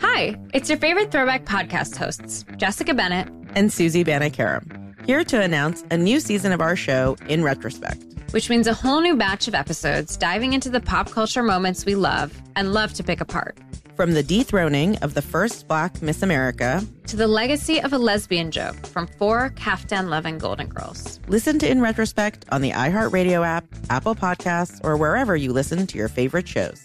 Hi, it's your favorite throwback podcast hosts, Jessica Bennett and Susie Banikarim, here to announce a new season of our show in retrospect. Which means a whole new batch of episodes diving into the pop culture moments we love and love to pick apart. From the dethroning of the first black Miss America to the legacy of a lesbian joke from four Kaftan loving Golden Girls. Listen to In Retrospect on the iHeartRadio app, Apple Podcasts, or wherever you listen to your favorite shows.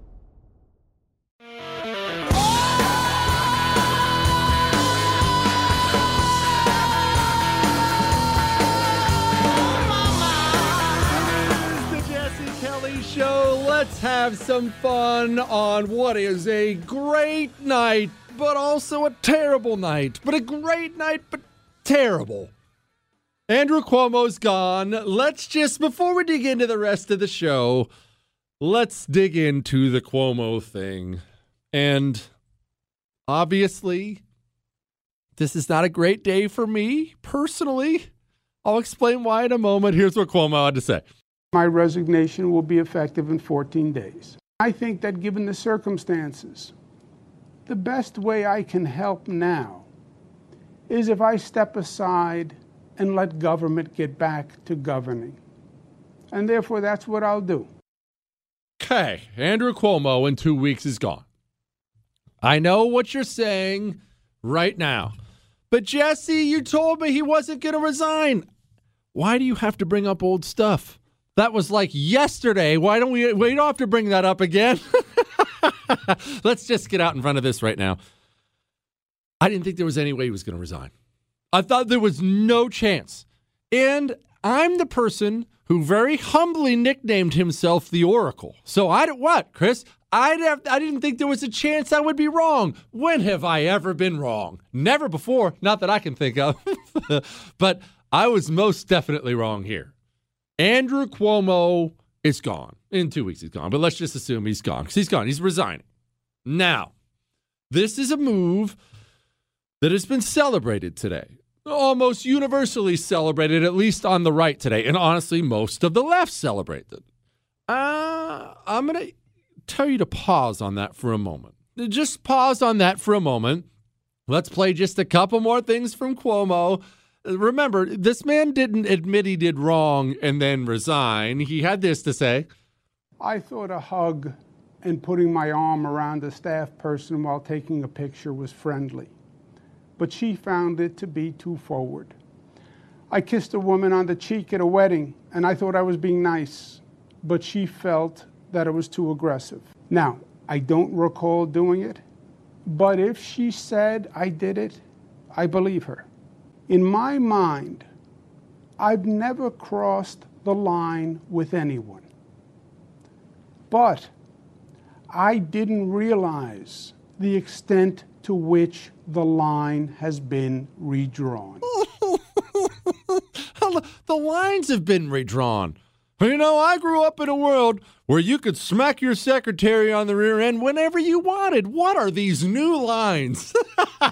Let's have some fun on what is a great night, but also a terrible night. But a great night, but terrible. Andrew Cuomo's gone. Let's just, before we dig into the rest of the show, let's dig into the Cuomo thing. And obviously, this is not a great day for me personally. I'll explain why in a moment. Here's what Cuomo had to say. My resignation will be effective in 14 days. I think that given the circumstances, the best way I can help now is if I step aside and let government get back to governing. And therefore, that's what I'll do. Okay, Andrew Cuomo in two weeks is gone. I know what you're saying right now. But Jesse, you told me he wasn't going to resign. Why do you have to bring up old stuff? That was like yesterday. Why don't we? We don't have to bring that up again. Let's just get out in front of this right now. I didn't think there was any way he was going to resign. I thought there was no chance. And I'm the person who very humbly nicknamed himself the Oracle. So I what, Chris? I'd I didn't think there was a chance I would be wrong. When have I ever been wrong? Never before, not that I can think of. but I was most definitely wrong here. Andrew Cuomo is gone. In two weeks, he's gone. But let's just assume he's gone because he's gone. He's resigning. Now, this is a move that has been celebrated today. Almost universally celebrated, at least on the right today. And honestly, most of the left celebrated. Uh, I'm going to tell you to pause on that for a moment. Just pause on that for a moment. Let's play just a couple more things from Cuomo remember, this man didn't admit he did wrong and then resign. He had this to say I thought a hug and putting my arm around a staff person while taking a picture was friendly, but she found it to be too forward. I kissed a woman on the cheek at a wedding, and I thought I was being nice, but she felt that it was too aggressive. Now, I don't recall doing it, but if she said I did it, I believe her. In my mind, I've never crossed the line with anyone. But I didn't realize the extent to which the line has been redrawn. the lines have been redrawn. You know, I grew up in a world where you could smack your secretary on the rear end whenever you wanted. What are these new lines?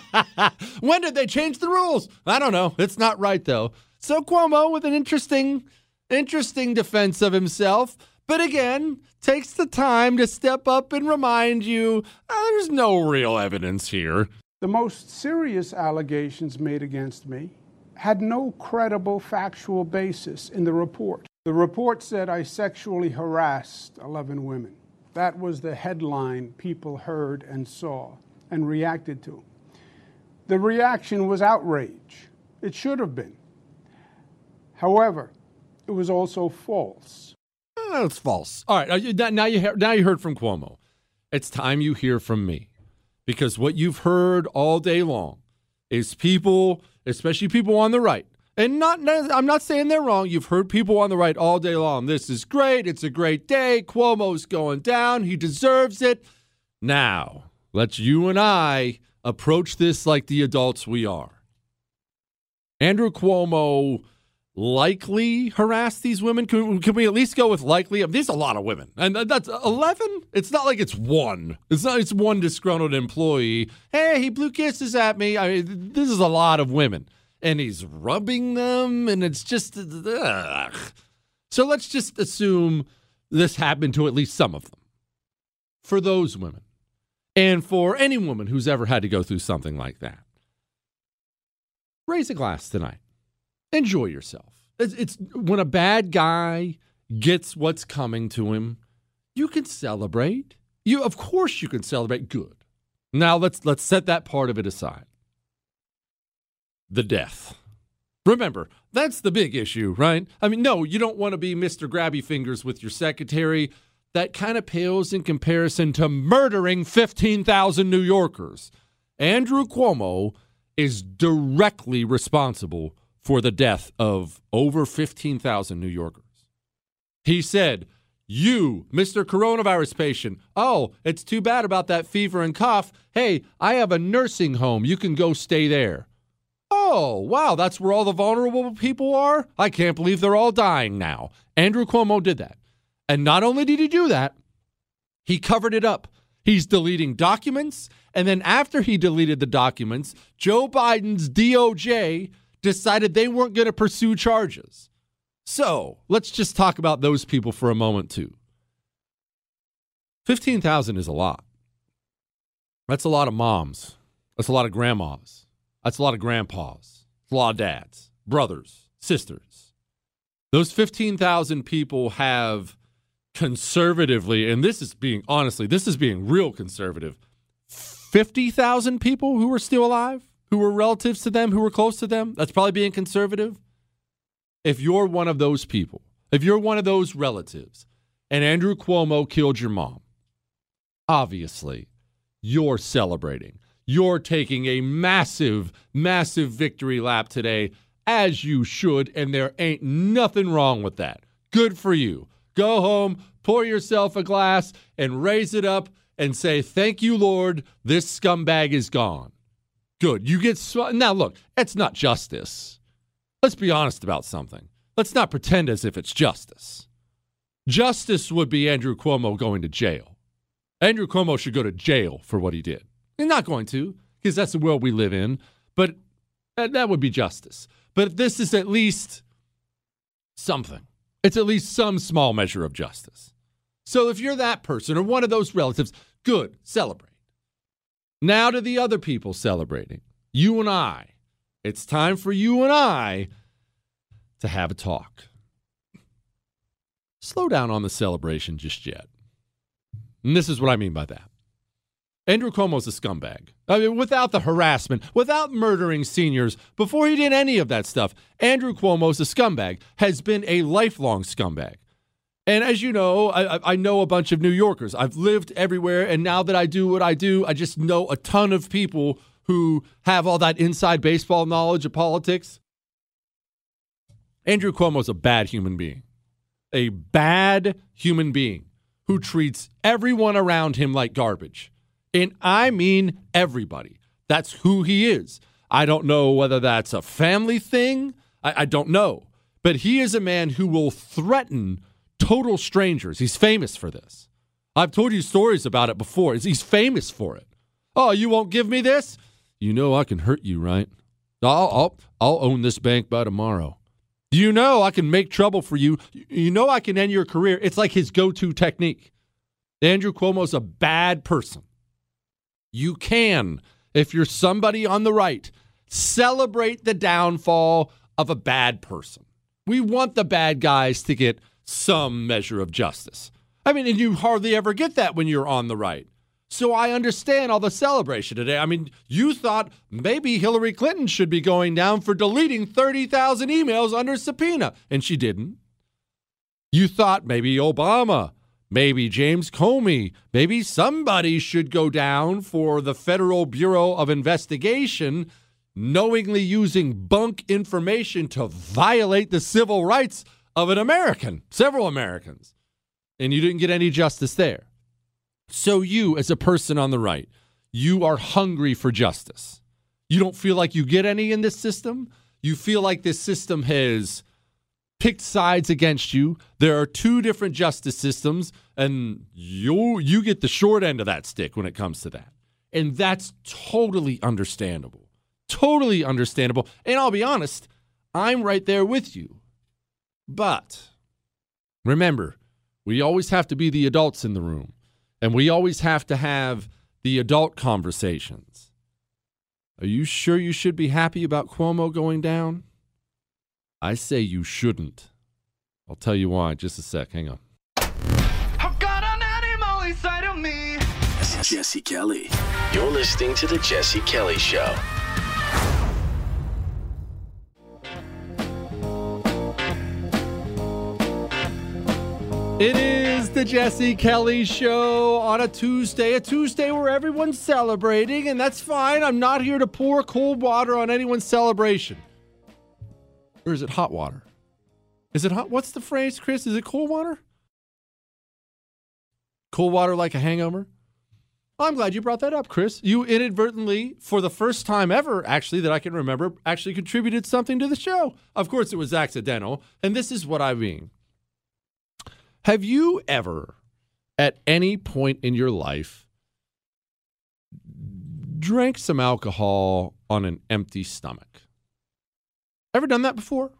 when did they change the rules? I don't know. It's not right though. So Cuomo with an interesting interesting defense of himself, but again, takes the time to step up and remind you uh, there's no real evidence here. The most serious allegations made against me had no credible factual basis in the report. The report said I sexually harassed 11 women. That was the headline people heard and saw and reacted to. The reaction was outrage. It should have been. However, it was also false. It's false. All right, now you now you heard from Cuomo. It's time you hear from me, because what you've heard all day long is people, especially people on the right, and not I'm not saying they're wrong. You've heard people on the right all day long. This is great. It's a great day. Cuomo's going down. He deserves it. Now, let's you and I approach this like the adults we are. Andrew Cuomo likely harassed these women? Can, can, we at least go with likely? There's a lot of women, and that's 11. It's not like it's one. It's not. It's one disgruntled employee. Hey, he blew kisses at me. I mean, this is a lot of women, and he's rubbing them, and it's just. Ugh. So let's just assume this happened to at least some of them. For those women, and for any woman who's ever had to go through something like that, raise a glass tonight enjoy yourself. It's, it's when a bad guy gets what's coming to him, you can celebrate. You of course you can celebrate good. Now let's let's set that part of it aside. The death. Remember, that's the big issue, right? I mean, no, you don't want to be Mr. Grabby Fingers with your secretary. That kind of pales in comparison to murdering 15,000 New Yorkers. Andrew Cuomo is directly responsible for the death of over 15,000 New Yorkers. He said, You, Mr. Coronavirus patient, oh, it's too bad about that fever and cough. Hey, I have a nursing home. You can go stay there. Oh, wow, that's where all the vulnerable people are? I can't believe they're all dying now. Andrew Cuomo did that. And not only did he do that, he covered it up. He's deleting documents. And then after he deleted the documents, Joe Biden's DOJ decided they weren't going to pursue charges. So let's just talk about those people for a moment, too. 15,000 is a lot. That's a lot of moms. That's a lot of grandmas. That's a lot of grandpas. A lot of dads, brothers, sisters. Those 15,000 people have conservatively, and this is being honestly, this is being real conservative, 50,000 people who are still alive who were relatives to them, who were close to them. That's probably being conservative. If you're one of those people, if you're one of those relatives, and Andrew Cuomo killed your mom, obviously you're celebrating. You're taking a massive, massive victory lap today, as you should, and there ain't nothing wrong with that. Good for you. Go home, pour yourself a glass, and raise it up and say, Thank you, Lord, this scumbag is gone. Good. You get sw- now. Look, it's not justice. Let's be honest about something. Let's not pretend as if it's justice. Justice would be Andrew Cuomo going to jail. Andrew Cuomo should go to jail for what he did. He's not going to, because that's the world we live in. But that would be justice. But this is at least something. It's at least some small measure of justice. So if you're that person or one of those relatives, good, celebrate. Now to the other people celebrating. You and I. It's time for you and I to have a talk. Slow down on the celebration just yet. And this is what I mean by that. Andrew Cuomo's a scumbag. I mean, without the harassment, without murdering seniors, before he did any of that stuff, Andrew Cuomo's a scumbag, has been a lifelong scumbag. And as you know, I, I, know a bunch of New Yorkers. I've lived everywhere, and now that I do what I do, I just know a ton of people who have all that inside baseball knowledge of politics. Andrew Cuomo's a bad human being, a bad human being who treats everyone around him like garbage. And I mean everybody. That's who he is. I don't know whether that's a family thing. I, I don't know. But he is a man who will threaten total strangers. He's famous for this. I've told you stories about it before. He's famous for it. Oh, you won't give me this? You know I can hurt you, right? I'll, I'll, I'll own this bank by tomorrow. You know I can make trouble for you. You know I can end your career. It's like his go to technique. Andrew Cuomo's a bad person. You can, if you're somebody on the right, celebrate the downfall of a bad person. We want the bad guys to get some measure of justice. I mean, and you hardly ever get that when you're on the right. So I understand all the celebration today. I mean, you thought maybe Hillary Clinton should be going down for deleting 30,000 emails under subpoena, and she didn't. You thought maybe Obama, maybe James Comey, maybe somebody should go down for the Federal Bureau of Investigation knowingly using bunk information to violate the civil rights of an American, several Americans. And you didn't get any justice there. So, you, as a person on the right, you are hungry for justice. You don't feel like you get any in this system. You feel like this system has picked sides against you. There are two different justice systems, and you you get the short end of that stick when it comes to that. And that's totally understandable. Totally understandable. And I'll be honest, I'm right there with you. But remember, we always have to be the adults in the room. And we always have to have the adult conversations. Are you sure you should be happy about Cuomo going down? I say you shouldn't. I'll tell you why just a sec. Hang on. Jesse Kelly. You're listening to The Jesse Kelly Show. It is the Jesse Kelly Show on a Tuesday, a Tuesday where everyone's celebrating, and that's fine. I'm not here to pour cold water on anyone's celebration. Or is it hot water? Is it hot? What's the phrase, Chris? Is it cold water? Cool water like a hangover? I'm glad you brought that up, Chris. You inadvertently, for the first time ever, actually, that I can remember, actually contributed something to the show. Of course, it was accidental. And this is what I mean. Have you ever, at any point in your life, drank some alcohol on an empty stomach? Ever done that before?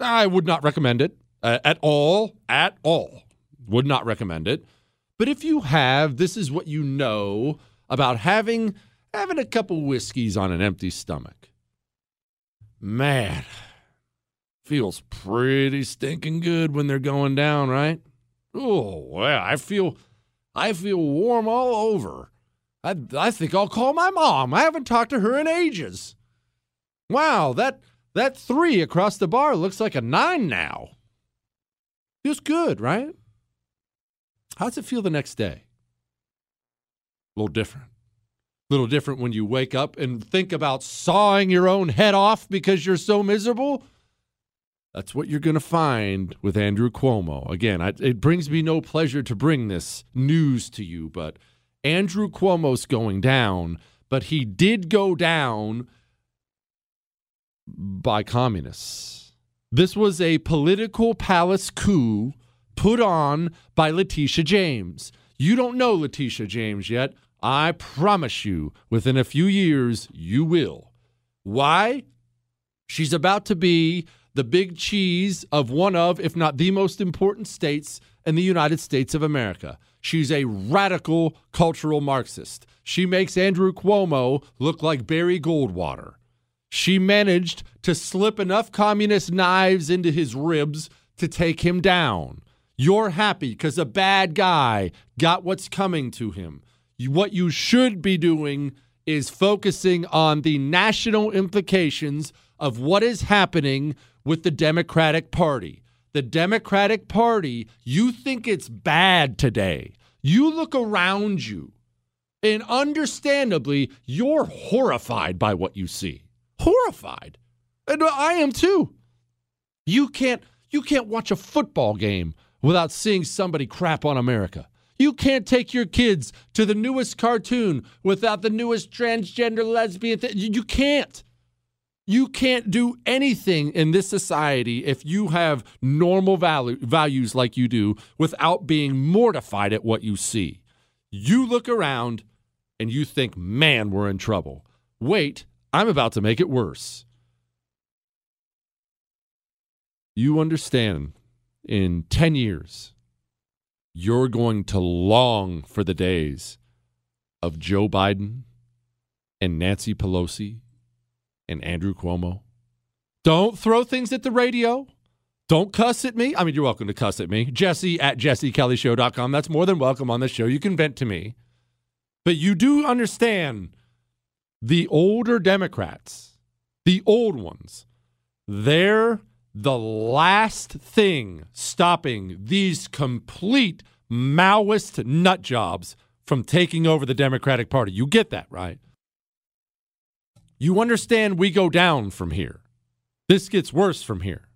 I would not recommend it uh, at all. At all. Would not recommend it. But if you have, this is what you know about having having a couple whiskeys on an empty stomach. Man, feels pretty stinking good when they're going down, right? Oh, well, I feel I feel warm all over. I I think I'll call my mom. I haven't talked to her in ages. Wow, that that 3 across the bar looks like a 9 now. Feels good, right? How does it feel the next day? A little different. A little different when you wake up and think about sawing your own head off because you're so miserable. That's what you're going to find with Andrew Cuomo. Again, I, it brings me no pleasure to bring this news to you, but Andrew Cuomo's going down, but he did go down by communists. This was a political palace coup put on by Letitia James. You don't know Letitia James yet. I promise you, within a few years, you will. Why? She's about to be the big cheese of one of, if not the most important states in the United States of America. She's a radical cultural Marxist. She makes Andrew Cuomo look like Barry Goldwater. She managed to slip enough communist knives into his ribs to take him down. You're happy because a bad guy got what's coming to him. What you should be doing is focusing on the national implications of what is happening with the Democratic Party. The Democratic Party, you think it's bad today. You look around you, and understandably, you're horrified by what you see. Horrified. And I am too. You can't you can't watch a football game without seeing somebody crap on America. You can't take your kids to the newest cartoon without the newest transgender lesbian thing. You can't. You can't do anything in this society if you have normal value, values like you do without being mortified at what you see. You look around and you think, man, we're in trouble. Wait, I'm about to make it worse. You understand in 10 years, you're going to long for the days of Joe Biden and Nancy Pelosi and Andrew Cuomo. Don't throw things at the radio. Don't cuss at me. I mean, you're welcome to cuss at me. Jesse at jessekellyshow.com. That's more than welcome on the show. You can vent to me. But you do understand the older Democrats, the old ones, they're the last thing stopping these complete Maoist nut jobs from taking over the Democratic Party. You get that, right? You understand we go down from here. This gets worse from here.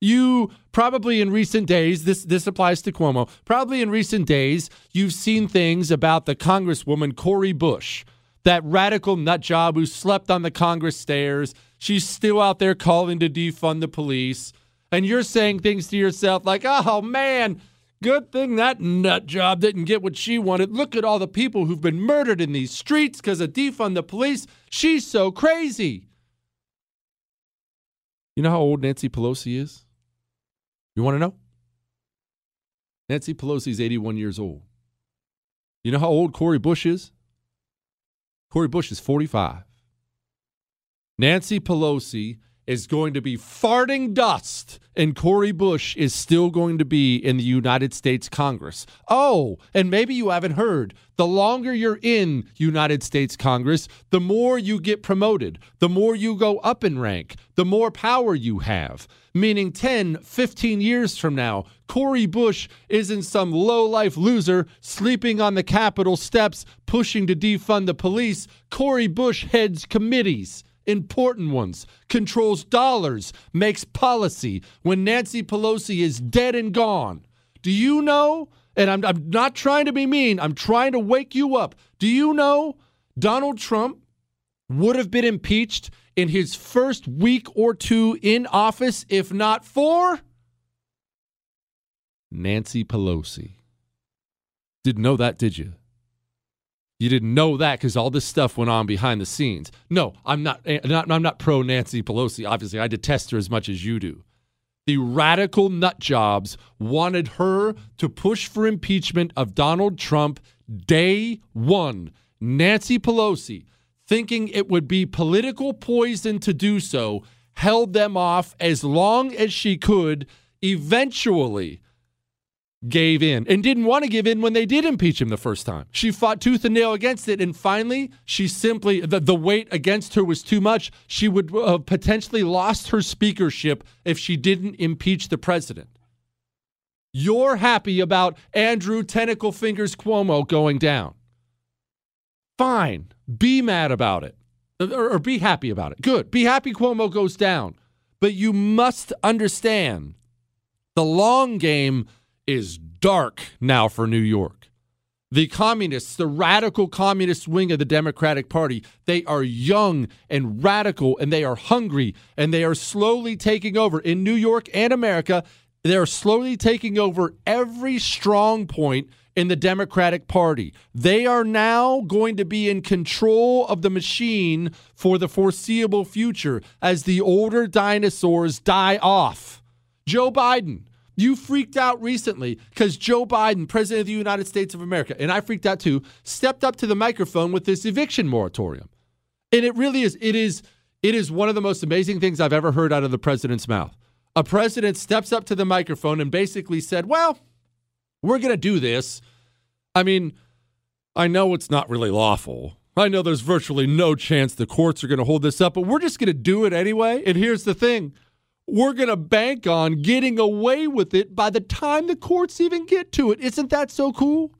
You probably in recent days, this this applies to Cuomo. Probably in recent days, you've seen things about the Congresswoman Cori Bush, that radical nut job who slept on the Congress stairs. She's still out there calling to defund the police, and you're saying things to yourself like, "Oh man, good thing that nut job didn't get what she wanted. Look at all the people who've been murdered in these streets because of defund the police. She's so crazy." You know how old Nancy Pelosi is? You want to know? Nancy Pelosi's 81 years old. You know how old Cori Bush is? Cori Bush is 45. Nancy Pelosi is going to be farting dust, and Cori Bush is still going to be in the United States Congress. Oh, and maybe you haven't heard. The longer you're in United States Congress, the more you get promoted, the more you go up in rank, the more power you have. Meaning 10, 15 years from now, Cori Bush isn't some low life loser sleeping on the Capitol steps pushing to defund the police. Cori Bush heads committees important ones, controls dollars, makes policy when Nancy Pelosi is dead and gone. Do you know? And I'm, I'm not trying to be mean, I'm trying to wake you up. Do you know Donald Trump would have been impeached in his first week or two in office if not for Nancy Pelosi? Didn't know that, did you? You didn't know that because all this stuff went on behind the scenes. No, I'm not, eh, not. I'm not pro Nancy Pelosi. Obviously, I detest her as much as you do. The radical nut jobs wanted her to push for impeachment of Donald Trump day one. Nancy Pelosi, thinking it would be political poison to do so, held them off as long as she could. Eventually, gave in and didn't want to give in when they did impeach him the first time. She fought tooth and nail against it. And finally, she simply, the, the weight against her was too much. She would have uh, potentially lost her speakership if she didn't impeach the president. You're happy about Andrew Tentacle Fingers Cuomo going down. Fine. Be mad about it uh, or, or be happy about it. Good. Be happy Cuomo goes down. But you must understand the long game is dark now for New York. The communists, the radical communist wing of the Democratic Party, they are young and radical and they are hungry and they are slowly taking over in New York and America. They're slowly taking over every strong point in the Democratic Party. They are now going to be in control of the machine for the foreseeable future as the older dinosaurs die off. Joe Biden, you freaked out recently because Joe Biden, President of the United States of America, and I freaked out too, stepped up to the microphone with this eviction moratorium. And it really is, it is, it is one of the most amazing things I've ever heard out of the president's mouth. A president steps up to the microphone and basically said, Well, we're going to do this. I mean, I know it's not really lawful. I know there's virtually no chance the courts are going to hold this up, but we're just going to do it anyway. And here's the thing we're going to bank on getting away with it by the time the courts even get to it. Isn't that so cool?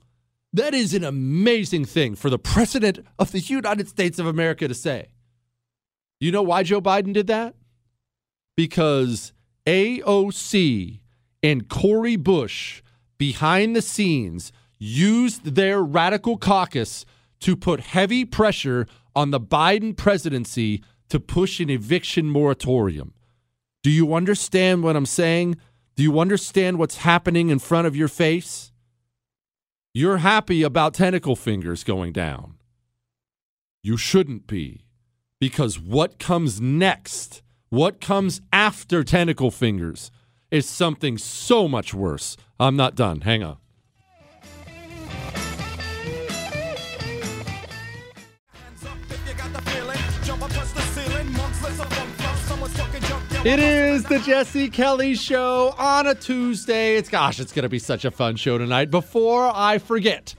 That is an amazing thing for the President of the United States of America to say. You know why Joe Biden did that? Because AOC and Cori Bush behind the scenes used their radical caucus to put heavy pressure on the Biden presidency to push an eviction moratorium. Do you understand what I'm saying? Do you understand what's happening in front of your face? You're happy about tentacle fingers going down. You shouldn't be. Because what comes next, what comes after tentacle fingers, is something so much worse. I'm not done. Hang on. It is the Jesse Kelly Show on a Tuesday. It's gosh, it's going to be such a fun show tonight. Before I forget,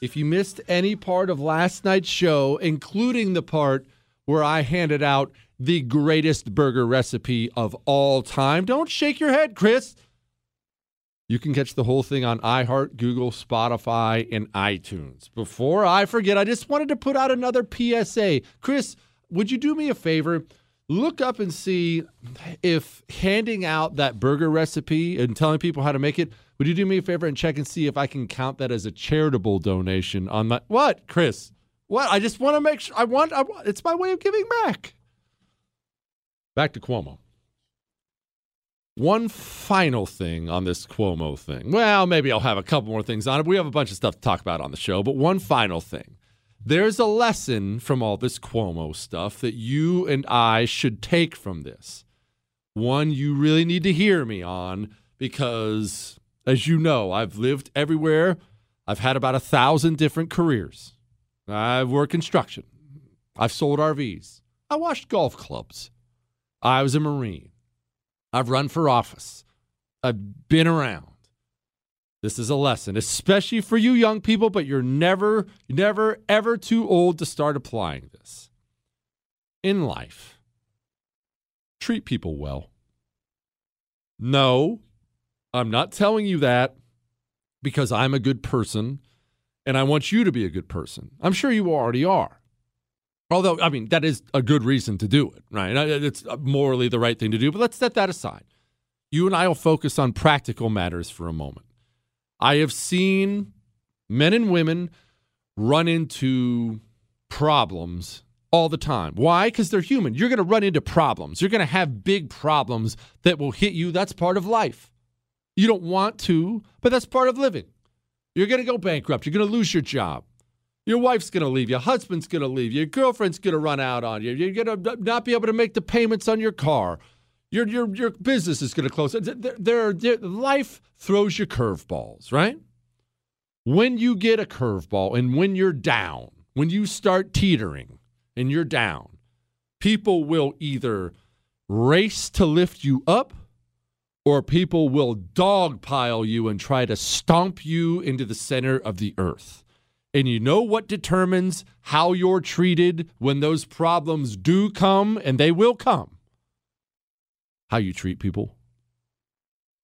if you missed any part of last night's show, including the part where I handed out the greatest burger recipe of all time, don't shake your head, Chris. You can catch the whole thing on iHeart, Google, Spotify, and iTunes. Before I forget, I just wanted to put out another PSA. Chris, would you do me a favor? Look up and see if handing out that burger recipe and telling people how to make it would you do me a favor and check and see if i can count that as a charitable donation on my what chris? What? I just want to make sure i want, I want it's my way of giving back. Back to cuomo. One final thing on this cuomo thing. Well maybe i'll have a couple more things on it. We have a bunch of stuff to talk about on the show but one final thing there's a lesson from all this Cuomo stuff that you and I should take from this. One you really need to hear me on because, as you know, I've lived everywhere. I've had about a thousand different careers. I've worked construction. I've sold RVs. I washed golf clubs. I was a Marine. I've run for office. I've been around. This is a lesson, especially for you young people, but you're never, never, ever too old to start applying this. In life, treat people well. No, I'm not telling you that because I'm a good person and I want you to be a good person. I'm sure you already are. Although, I mean, that is a good reason to do it, right? It's morally the right thing to do, but let's set that aside. You and I will focus on practical matters for a moment. I have seen men and women run into problems all the time. Why? Because they're human. You're going to run into problems. You're going to have big problems that will hit you. That's part of life. You don't want to, but that's part of living. You're going to go bankrupt. You're going to lose your job. Your wife's going to leave you. Husband's going to leave you. Your girlfriend's going to run out on you. You're going to not be able to make the payments on your car. Your your your business is going to close. There, there, life throws you curveballs, right? When you get a curveball and when you're down, when you start teetering and you're down, people will either race to lift you up or people will dogpile you and try to stomp you into the center of the earth. And you know what determines how you're treated when those problems do come, and they will come? How you treat people,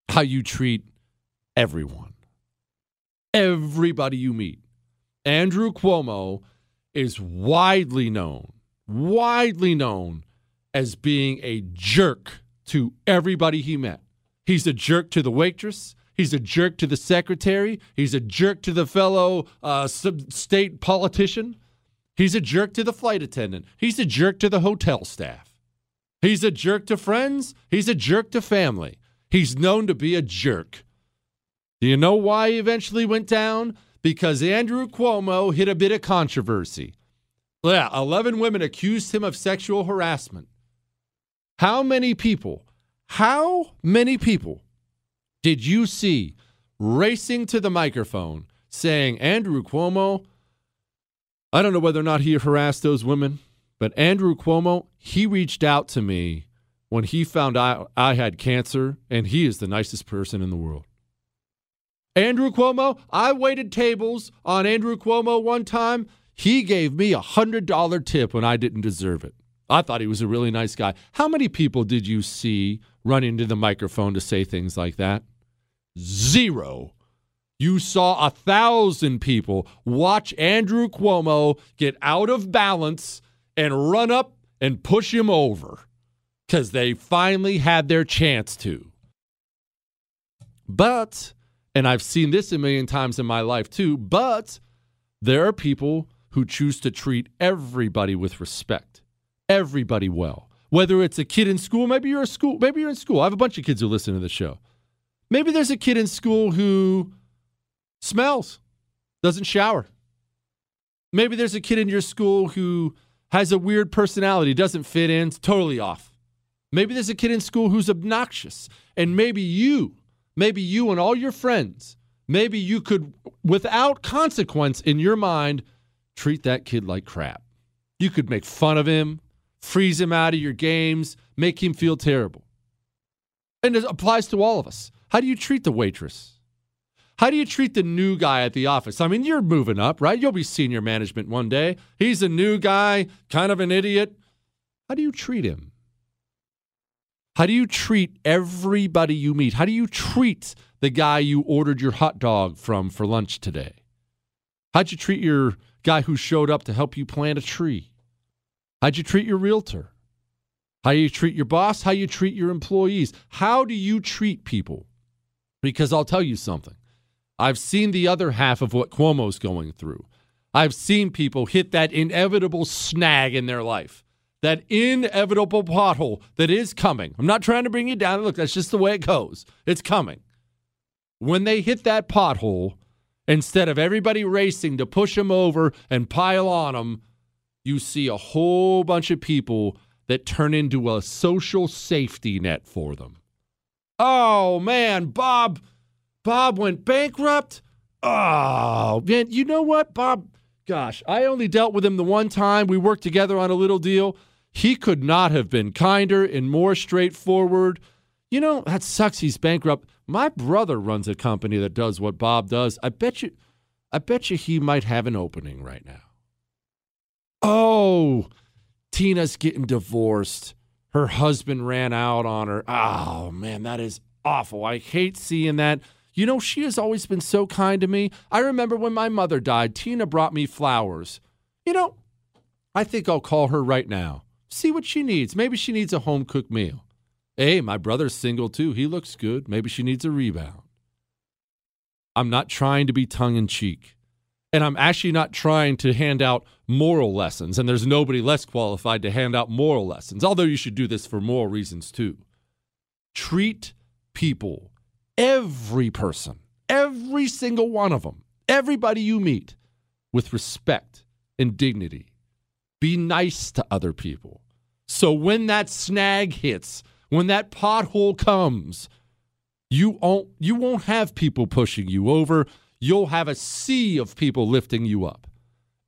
how you treat everyone, everybody you meet. Andrew Cuomo is widely known, widely known as being a jerk to everybody he met. He's a jerk to the waitress. He's a jerk to the secretary. He's a jerk to the fellow uh, state politician. He's a jerk to the flight attendant. He's a jerk to the hotel staff. He's a jerk to friends. He's a jerk to family. He's known to be a jerk. Do you know why he eventually went down? Because Andrew Cuomo hit a bit of controversy. Yeah, 11 women accused him of sexual harassment. How many people, how many people did you see racing to the microphone saying, Andrew Cuomo, I don't know whether or not he harassed those women. But Andrew Cuomo, he reached out to me when he found out I had cancer, and he is the nicest person in the world. Andrew Cuomo, I waited tables on Andrew Cuomo one time. He gave me a $100 tip when I didn't deserve it. I thought he was a really nice guy. How many people did you see run into the microphone to say things like that? Zero. You saw a thousand people watch Andrew Cuomo get out of balance and run up and push him over because they finally had their chance to. But, and I've seen this a million times in my life too, but there are people who choose to treat everybody with respect, everybody well. Whether it's a kid in school, maybe you're a school, maybe you're in school. I have a bunch of kids who listen to the show. Maybe there's a kid in school who smells, doesn't shower. Maybe there's a kid in your school who has a weird personality, doesn't fit in, totally off. Maybe there's a kid in school who's obnoxious, and maybe you, maybe you and all your friends, maybe you could, without consequence in your mind, treat that kid like crap. You could make fun of him, freeze him out of your games, make him feel terrible. And it applies to all of us. How do you treat the waitress? How do you treat the new guy at the office? I mean, you're moving up, right? You'll be senior management one day. He's a new guy, kind of an idiot. How do you treat him? How do you treat everybody you meet? How do you treat the guy you ordered your hot dog from for lunch today? How'd you treat your guy who showed up to help you plant a tree? How'd you treat your realtor? How do you treat your boss? How do you treat your employees? How do you treat people? Because I'll tell you something. I've seen the other half of what Cuomo's going through. I've seen people hit that inevitable snag in their life that inevitable pothole that is coming. I'm not trying to bring you down. Look, that's just the way it goes. It's coming. When they hit that pothole, instead of everybody racing to push them over and pile on them, you see a whole bunch of people that turn into a social safety net for them. Oh man, Bob Bob went bankrupt. Oh, man, you know what, Bob? Gosh, I only dealt with him the one time. We worked together on a little deal. He could not have been kinder and more straightforward. You know, that sucks he's bankrupt. My brother runs a company that does what Bob does. I bet you I bet you he might have an opening right now. Oh, Tina's getting divorced. Her husband ran out on her. Oh, man, that is awful. I hate seeing that. You know, she has always been so kind to me. I remember when my mother died, Tina brought me flowers. You know, I think I'll call her right now see what she needs. Maybe she needs a home cooked meal. Hey, my brother's single too. He looks good. Maybe she needs a rebound. I'm not trying to be tongue in cheek. And I'm actually not trying to hand out moral lessons. And there's nobody less qualified to hand out moral lessons, although you should do this for moral reasons too. Treat people, every person, every single one of them, everybody you meet, with respect and dignity. Be nice to other people. So when that snag hits, when that pothole comes, you won't you won't have people pushing you over. You'll have a sea of people lifting you up.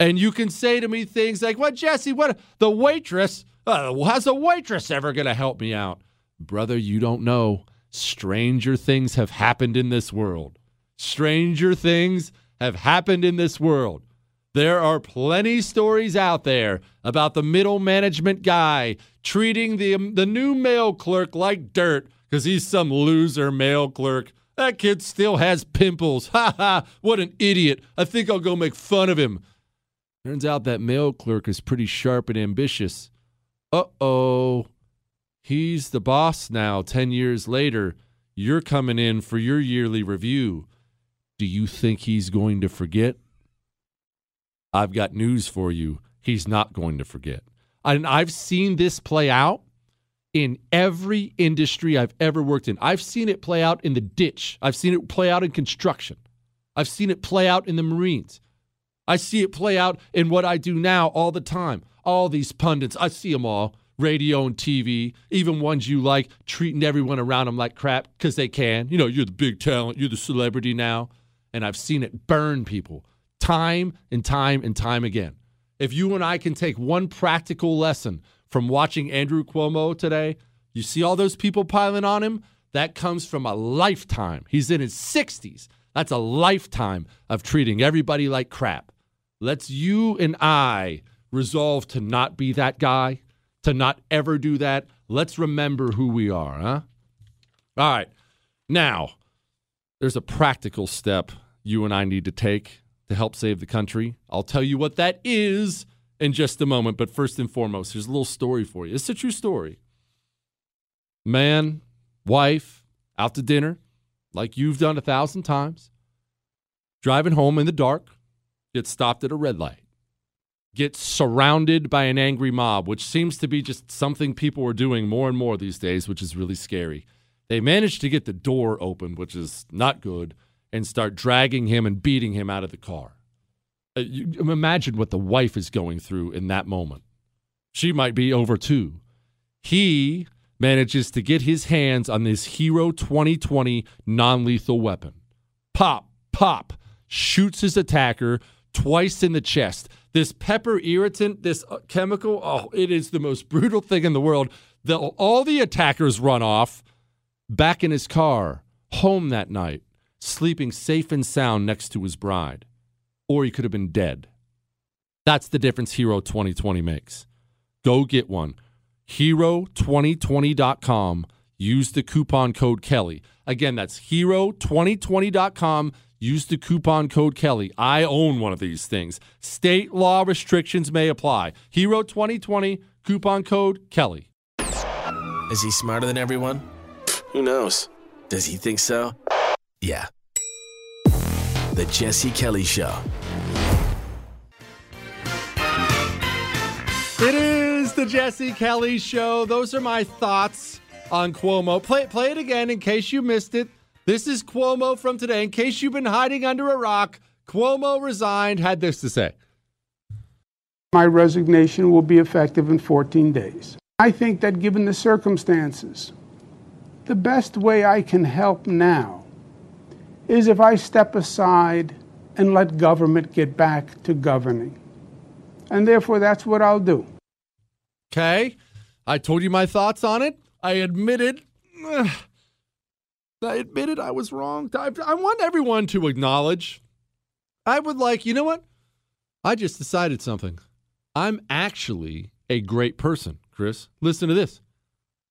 And you can say to me things like, "What, Jesse? What the waitress? Uh, how's a waitress ever going to help me out?" Brother, you don't know. Stranger things have happened in this world. Stranger things have happened in this world. There are plenty stories out there about the middle management guy treating the the new mail clerk like dirt because he's some loser mail clerk. That kid still has pimples. Ha ha! What an idiot! I think I'll go make fun of him. Turns out that mail clerk is pretty sharp and ambitious. Uh oh. He's the boss now, 10 years later. You're coming in for your yearly review. Do you think he's going to forget? I've got news for you. He's not going to forget. And I've seen this play out in every industry I've ever worked in. I've seen it play out in the ditch. I've seen it play out in construction. I've seen it play out in the Marines. I see it play out in what I do now all the time. All these pundits, I see them all radio and TV, even ones you like, treating everyone around them like crap because they can. You know, you're the big talent, you're the celebrity now. And I've seen it burn people time and time and time again. If you and I can take one practical lesson from watching Andrew Cuomo today, you see all those people piling on him? That comes from a lifetime. He's in his 60s. That's a lifetime of treating everybody like crap. Let's you and I resolve to not be that guy, to not ever do that. Let's remember who we are, huh? All right. Now, there's a practical step you and I need to take to help save the country. I'll tell you what that is in just a moment. But first and foremost, here's a little story for you. It's a true story. Man, wife, out to dinner, like you've done a thousand times, driving home in the dark, get stopped at a red light, get surrounded by an angry mob, which seems to be just something people are doing more and more these days, which is really scary. They managed to get the door open, which is not good and start dragging him and beating him out of the car. Uh, you, imagine what the wife is going through in that moment. She might be over too. He manages to get his hands on this Hero 2020 non lethal weapon. Pop, pop, shoots his attacker twice in the chest. This pepper irritant, this uh, chemical, oh, it is the most brutal thing in the world. The, all the attackers run off back in his car, home that night, sleeping safe and sound next to his bride. Or he could have been dead. That's the difference Hero 2020 makes. Go get one. Hero2020.com. Use the coupon code Kelly. Again, that's hero2020.com. Use the coupon code Kelly. I own one of these things. State law restrictions may apply. Hero 2020, coupon code Kelly. Is he smarter than everyone? Who knows? Does he think so? Yeah. The Jesse Kelly Show. It is the Jesse Kelly Show. Those are my thoughts on Cuomo. Play, play it again in case you missed it. This is Cuomo from today. In case you've been hiding under a rock, Cuomo resigned, had this to say. My resignation will be effective in 14 days. I think that given the circumstances, the best way I can help now is if I step aside and let government get back to governing. And therefore, that's what I'll do. Okay. I told you my thoughts on it. I admitted. I admitted I was wrong. I, I want everyone to acknowledge. I would like, you know what? I just decided something. I'm actually a great person, Chris. Listen to this.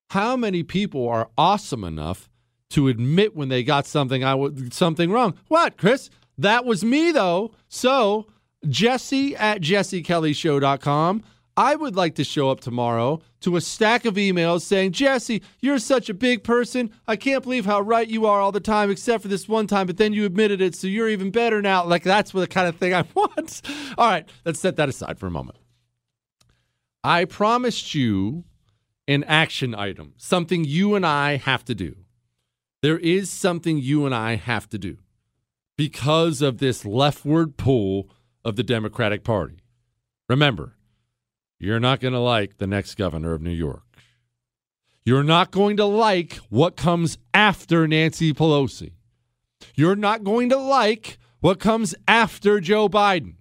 How many people are awesome enough to admit when they got something I would something wrong? What, Chris? That was me though. So, Jesse at jessekellyshow.com. I would like to show up tomorrow to a stack of emails saying, Jesse, you're such a big person. I can't believe how right you are all the time, except for this one time, but then you admitted it, so you're even better now. Like, that's the kind of thing I want. all right, let's set that aside for a moment. I promised you an action item, something you and I have to do. There is something you and I have to do because of this leftward pull of the Democratic Party. Remember, you're not going to like the next governor of New York. You're not going to like what comes after Nancy Pelosi. You're not going to like what comes after Joe Biden.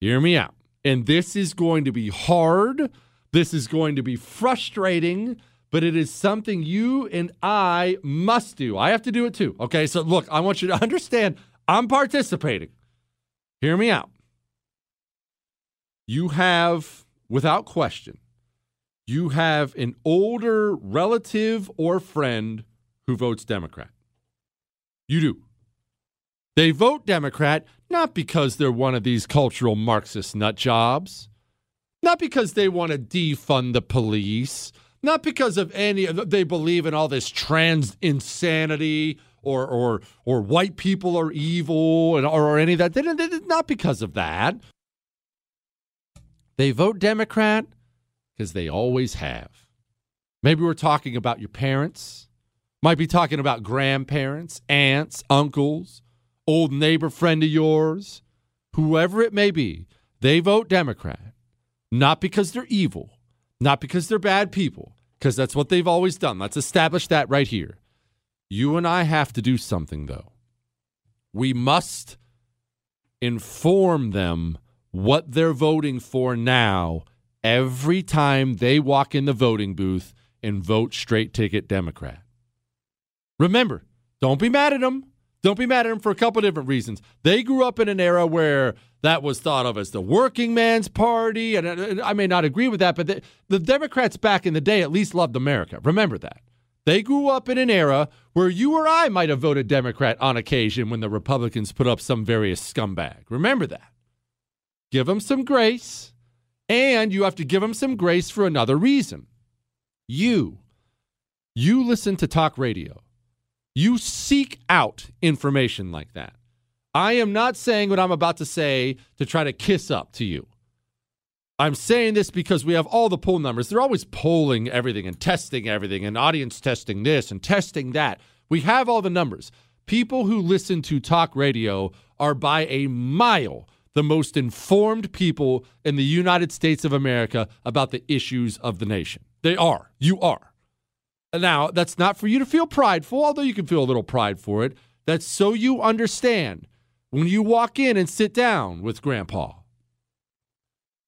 Hear me out. And this is going to be hard. This is going to be frustrating, but it is something you and I must do. I have to do it too. Okay. So, look, I want you to understand I'm participating. Hear me out you have, without question, you have an older relative or friend who votes Democrat. You do. They vote Democrat not because they're one of these cultural Marxist nut jobs, not because they want to defund the police, not because of any they believe in all this trans insanity or or or white people are evil and or, or any of that. They, they, not because of that. They vote Democrat because they always have. Maybe we're talking about your parents, might be talking about grandparents, aunts, uncles, old neighbor friend of yours, whoever it may be. They vote Democrat, not because they're evil, not because they're bad people, because that's what they've always done. Let's establish that right here. You and I have to do something, though. We must inform them what they're voting for now every time they walk in the voting booth and vote straight ticket Democrat. Remember, don't be mad at them. Don't be mad at them for a couple different reasons. They grew up in an era where that was thought of as the working man's party. And uh, uh, I may not agree with that, but the, the Democrats back in the day at least loved America. Remember that. They grew up in an era where you or I might have voted Democrat on occasion when the Republicans put up some various scumbag. Remember that give them some grace, and you have to give them some grace for another reason. You, you listen to talk radio. You seek out information like that. I am not saying what I'm about to say to try to kiss up to you. I'm saying this because we have all the poll numbers. They're always polling everything and testing everything and audience testing this and testing that. We have all the numbers. People who listen to talk radio are by a mile the most informed people in the United States of America about the issues of the nation. They are. You are. Now, that's not for you to feel prideful, although you can feel a little pride for it. That's so you understand when you walk in and sit down with grandpa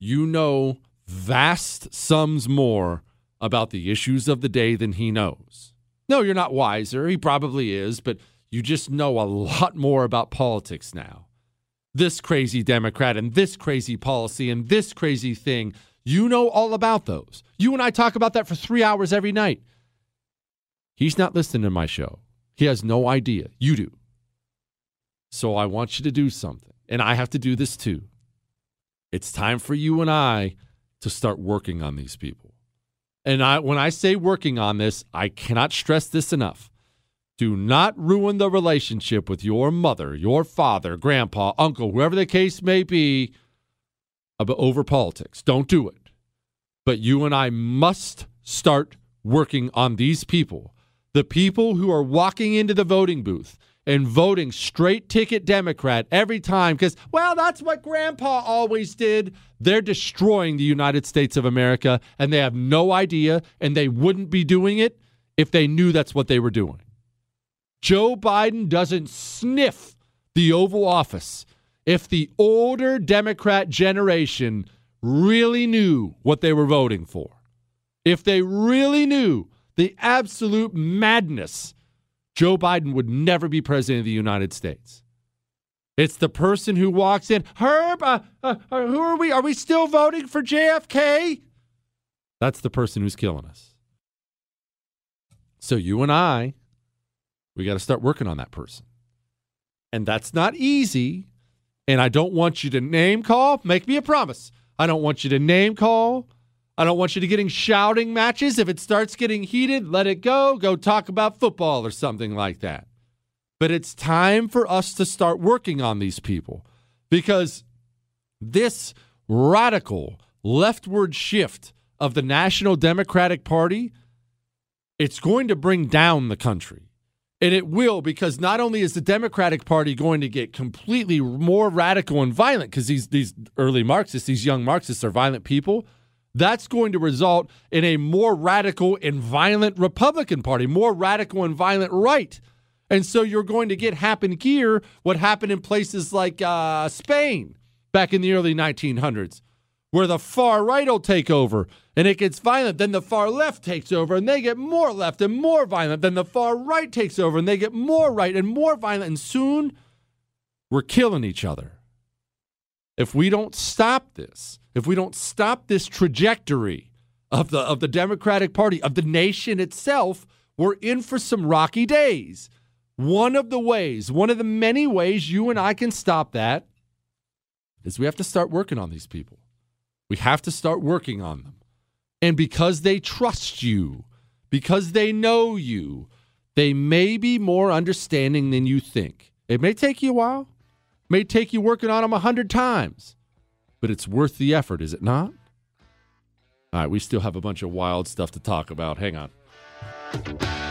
you know vast sums more about the issues of the day than he knows. No, you're not wiser. He probably is, but you just know a lot more about politics now. This crazy Democrat and this crazy policy and this crazy thing. You know all about those. You and I talk about that for three hours every night. He's not listening to my show. He has no idea. You do. So I want you to do something. And I have to do this too. It's time for you and I to start working on these people. And I, when I say working on this, I cannot stress this enough. Do not ruin the relationship with your mother, your father, grandpa, uncle, whoever the case may be, over politics. Don't do it. But you and I must start working on these people. The people who are walking into the voting booth and voting straight ticket Democrat every time because, well, that's what grandpa always did. They're destroying the United States of America and they have no idea and they wouldn't be doing it if they knew that's what they were doing. Joe Biden doesn't sniff the Oval Office if the older Democrat generation really knew what they were voting for. If they really knew the absolute madness Joe Biden would never be president of the United States. It's the person who walks in, Herb, uh, uh, uh, who are we? Are we still voting for JFK? That's the person who's killing us. So you and I, we got to start working on that person. And that's not easy. And I don't want you to name call. Make me a promise. I don't want you to name call. I don't want you to getting shouting matches. If it starts getting heated, let it go. Go talk about football or something like that. But it's time for us to start working on these people because this radical leftward shift of the National Democratic Party it's going to bring down the country. And it will because not only is the Democratic Party going to get completely more radical and violent because these these early Marxists, these young Marxists are violent people, that's going to result in a more radical and violent Republican Party, more radical and violent right. And so you're going to get happen here what happened in places like uh, Spain back in the early 1900s, where the far right will take over and it gets violent. Then the far left takes over and they get more left and more violent. Then the far right takes over and they get more right and more violent. And soon we're killing each other. If we don't stop this, if we don't stop this trajectory of the of the Democratic Party, of the nation itself, we're in for some rocky days. One of the ways, one of the many ways you and I can stop that is we have to start working on these people. We have to start working on them. And because they trust you, because they know you, they may be more understanding than you think. It may take you a while, may take you working on them a hundred times but it's worth the effort, is it not? All right, we still have a bunch of wild stuff to talk about. Hang on.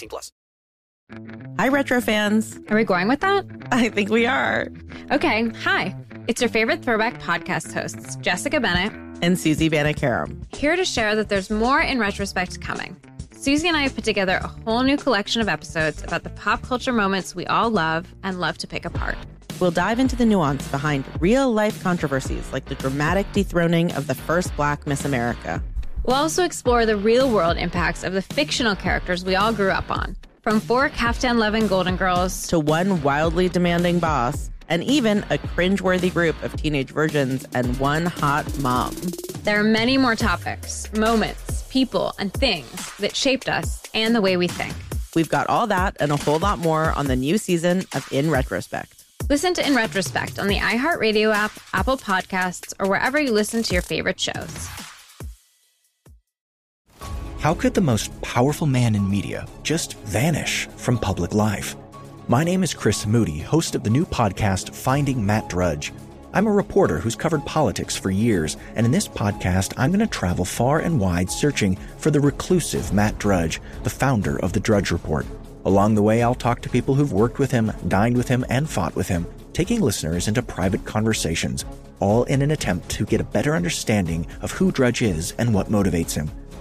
plus. Hi, retro fans. Are we going with that? I think we are. Okay. Hi. It's your favorite throwback podcast hosts, Jessica Bennett and Susie Banikarim. Here to share that there's more in retrospect coming. Susie and I have put together a whole new collection of episodes about the pop culture moments we all love and love to pick apart. We'll dive into the nuance behind real life controversies like the dramatic dethroning of the first black Miss America. We'll also explore the real world impacts of the fictional characters we all grew up on. From four Kaftan loving Golden Girls to one wildly demanding boss and even a cringeworthy group of teenage virgins and one hot mom. There are many more topics, moments, people, and things that shaped us and the way we think. We've got all that and a whole lot more on the new season of In Retrospect. Listen to In Retrospect on the iHeartRadio app, Apple Podcasts, or wherever you listen to your favorite shows. How could the most powerful man in media just vanish from public life? My name is Chris Moody, host of the new podcast Finding Matt Drudge. I'm a reporter who's covered politics for years, and in this podcast, I'm going to travel far and wide searching for the reclusive Matt Drudge, the founder of the Drudge Report. Along the way, I'll talk to people who've worked with him, dined with him, and fought with him, taking listeners into private conversations, all in an attempt to get a better understanding of who Drudge is and what motivates him.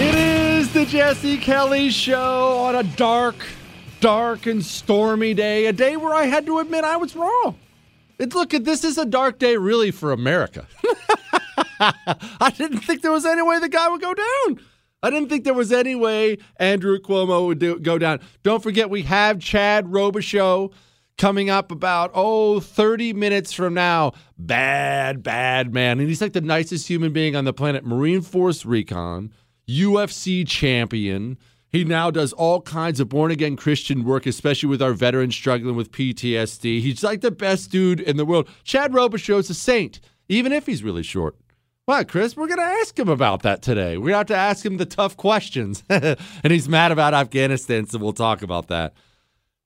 It is the Jesse Kelly Show on a dark, dark and stormy day. A day where I had to admit I was wrong. It, look, this is a dark day, really, for America. I didn't think there was any way the guy would go down. I didn't think there was any way Andrew Cuomo would do, go down. Don't forget, we have Chad Robichaux coming up about, oh, 30 minutes from now. Bad, bad man. And he's like the nicest human being on the planet. Marine Force Recon, UFC champion. He now does all kinds of born again Christian work, especially with our veterans struggling with PTSD. He's like the best dude in the world. Chad Robichaux's a saint, even if he's really short. Well, Chris, we're going to ask him about that today. We're to have to ask him the tough questions. and he's mad about Afghanistan, so we'll talk about that.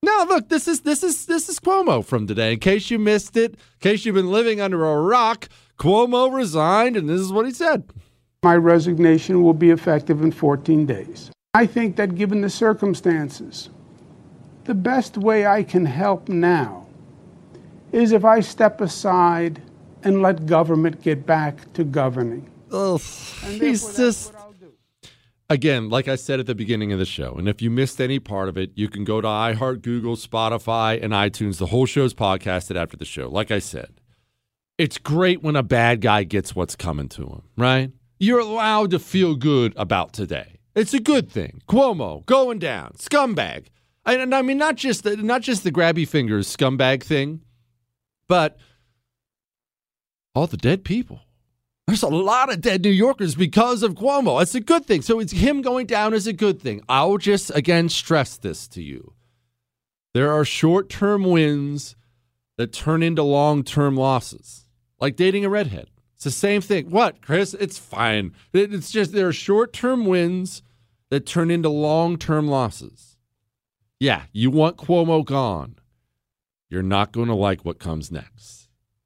No, look, this is this is this is Cuomo from today. In case you missed it, in case you've been living under a rock, Cuomo resigned and this is what he said. My resignation will be effective in 14 days. I think that given the circumstances, the best way I can help now is if I step aside and let government get back to governing. Ugh, he's just. Again, like I said at the beginning of the show, and if you missed any part of it, you can go to iHeart, Google, Spotify, and iTunes. The whole show's podcasted after the show. Like I said, it's great when a bad guy gets what's coming to him, right? You're allowed to feel good about today. It's a good thing. Cuomo going down, scumbag. And I mean, not just the, not just the grabby fingers scumbag thing, but all the dead people. There's a lot of dead New Yorkers because of Cuomo. It's a good thing. So it's him going down is a good thing. I'll just again stress this to you. There are short-term wins that turn into long-term losses. Like dating a redhead. It's the same thing. What, Chris? It's fine. It's just there are short-term wins that turn into long-term losses. Yeah, you want Cuomo gone. You're not going to like what comes next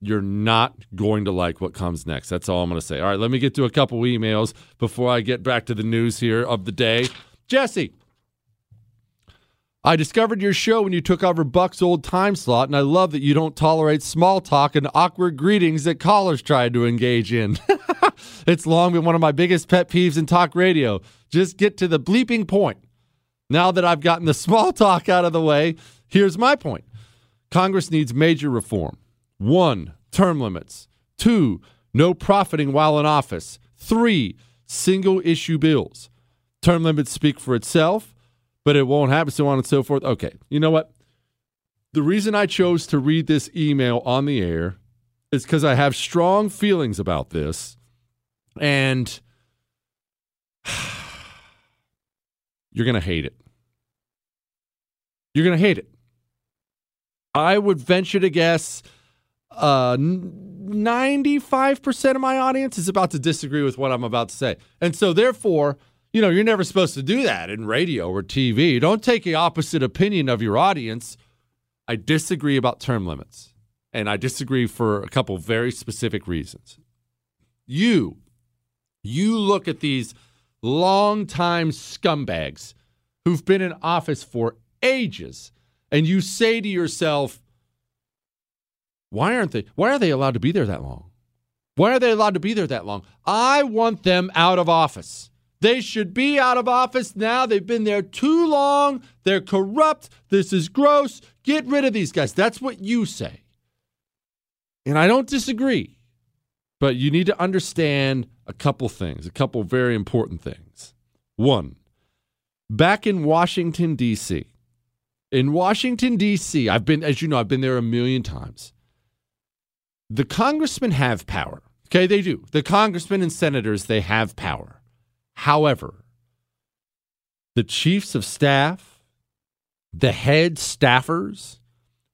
you're not going to like what comes next. That's all I'm going to say. All right, let me get to a couple emails before I get back to the news here of the day. Jesse, I discovered your show when you took over Buck's old time slot, and I love that you don't tolerate small talk and awkward greetings that callers try to engage in. it's long been one of my biggest pet peeves in talk radio. Just get to the bleeping point. Now that I've gotten the small talk out of the way, here's my point Congress needs major reform. One, term limits. Two, no profiting while in office. Three, single issue bills. Term limits speak for itself, but it won't happen, so on and so forth. Okay, you know what? The reason I chose to read this email on the air is because I have strong feelings about this. And you're going to hate it. You're going to hate it. I would venture to guess uh, 95% of my audience is about to disagree with what I'm about to say. And so, therefore, you know, you're never supposed to do that in radio or TV. Don't take the opposite opinion of your audience. I disagree about term limits, and I disagree for a couple very specific reasons. You, you look at these longtime scumbags who've been in office for ages, and you say to yourself, why aren't they? Why are they allowed to be there that long? Why are they allowed to be there that long? I want them out of office. They should be out of office now. They've been there too long. They're corrupt. This is gross. Get rid of these guys. That's what you say. And I don't disagree. But you need to understand a couple things, a couple very important things. One, back in Washington, D.C., In Washington, D.C., I've been, as you know, I've been there a million times. The congressmen have power. Okay, they do. The congressmen and senators, they have power. However, the chiefs of staff, the head staffers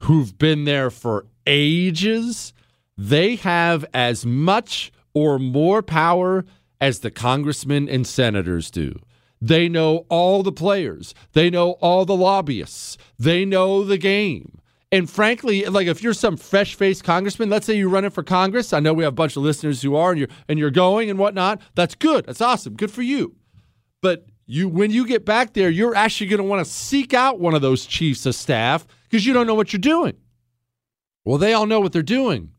who've been there for ages, they have as much or more power as the congressmen and senators do. They know all the players, they know all the lobbyists, they know the game. And frankly, like if you're some fresh-faced congressman, let's say you're running for Congress, I know we have a bunch of listeners who are, and you're and you're going and whatnot. That's good. That's awesome. Good for you. But you, when you get back there, you're actually going to want to seek out one of those chiefs of staff because you don't know what you're doing. Well, they all know what they're doing,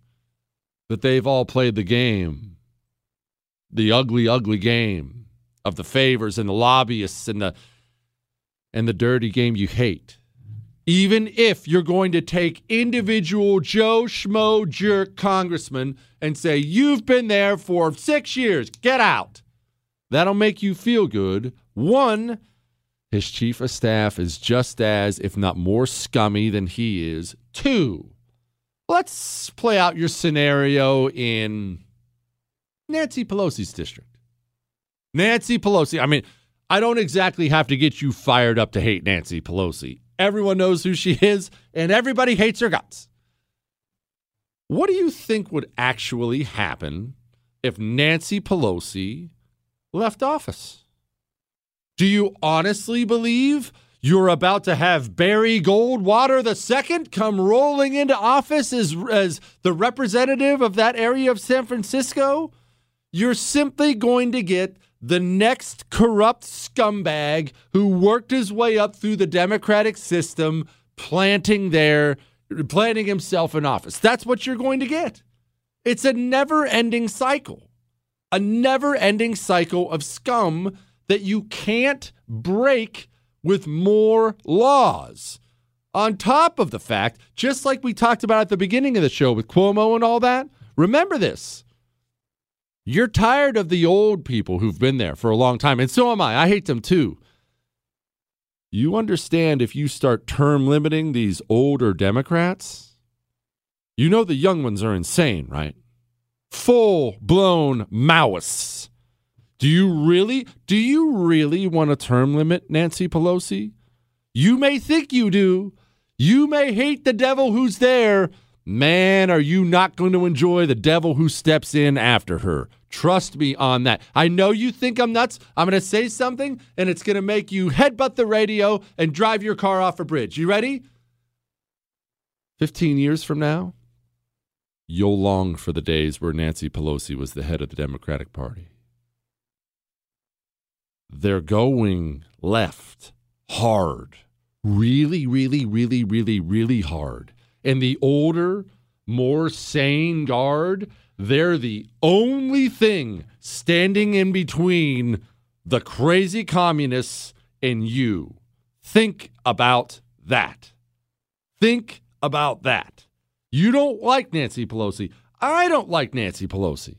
but they've all played the game, the ugly, ugly game of the favors and the lobbyists and the and the dirty game you hate. Even if you're going to take individual Joe Schmo jerk congressman and say, You've been there for six years, get out. That'll make you feel good. One, his chief of staff is just as, if not more scummy than he is. Two, let's play out your scenario in Nancy Pelosi's district. Nancy Pelosi, I mean, I don't exactly have to get you fired up to hate Nancy Pelosi. Everyone knows who she is, and everybody hates her guts. What do you think would actually happen if Nancy Pelosi left office? Do you honestly believe you're about to have Barry Goldwater II come rolling into office as, as the representative of that area of San Francisco? You're simply going to get the next corrupt scumbag who worked his way up through the democratic system, planting there, planting himself in office. That's what you're going to get. It's a never ending cycle, a never ending cycle of scum that you can't break with more laws. On top of the fact, just like we talked about at the beginning of the show with Cuomo and all that, remember this. You're tired of the old people who've been there for a long time, and so am I. I hate them too. You understand if you start term limiting these older Democrats? You know the young ones are insane, right? Full blown Maoists. Do you really, do you really want to term limit Nancy Pelosi? You may think you do. You may hate the devil who's there. Man, are you not going to enjoy the devil who steps in after her? Trust me on that. I know you think I'm nuts. I'm going to say something and it's going to make you headbutt the radio and drive your car off a bridge. You ready? 15 years from now, you'll long for the days where Nancy Pelosi was the head of the Democratic Party they're going left hard, really, really, really, really, really hard. And the older, more sane guard, they're the only thing standing in between the crazy communists and you. Think about that. Think about that. You don't like Nancy Pelosi. I don't like Nancy Pelosi.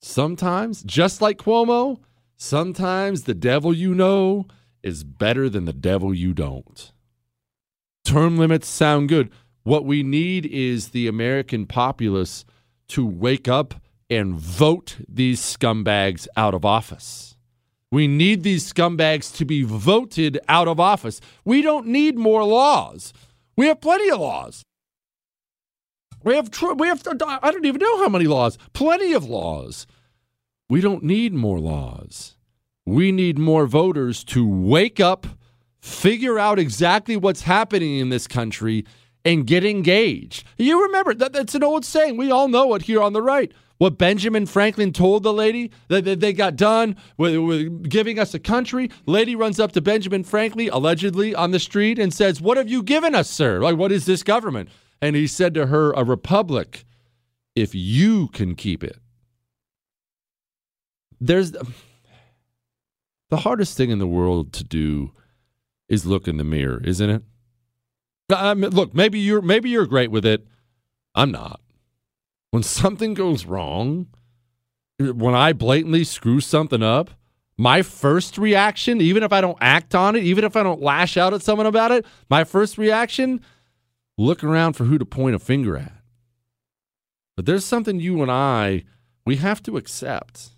Sometimes, just like Cuomo, Sometimes the devil you know is better than the devil you don't. Term limits sound good. What we need is the American populace to wake up and vote these scumbags out of office. We need these scumbags to be voted out of office. We don't need more laws. We have plenty of laws. We have, we have, I don't even know how many laws, plenty of laws. We don't need more laws. We need more voters to wake up, figure out exactly what's happening in this country, and get engaged. You remember that that's an old saying. We all know it here on the right. What Benjamin Franklin told the lady that they got done with, with giving us a country. Lady runs up to Benjamin Franklin, allegedly on the street, and says, What have you given us, sir? Like, what is this government? And he said to her, A republic, if you can keep it there's the hardest thing in the world to do is look in the mirror, isn't it? I mean, look, maybe you're maybe you're great with it. I'm not. When something goes wrong, when I blatantly screw something up, my first reaction, even if I don't act on it, even if I don't lash out at someone about it, my first reaction, look around for who to point a finger at. But there's something you and I, we have to accept.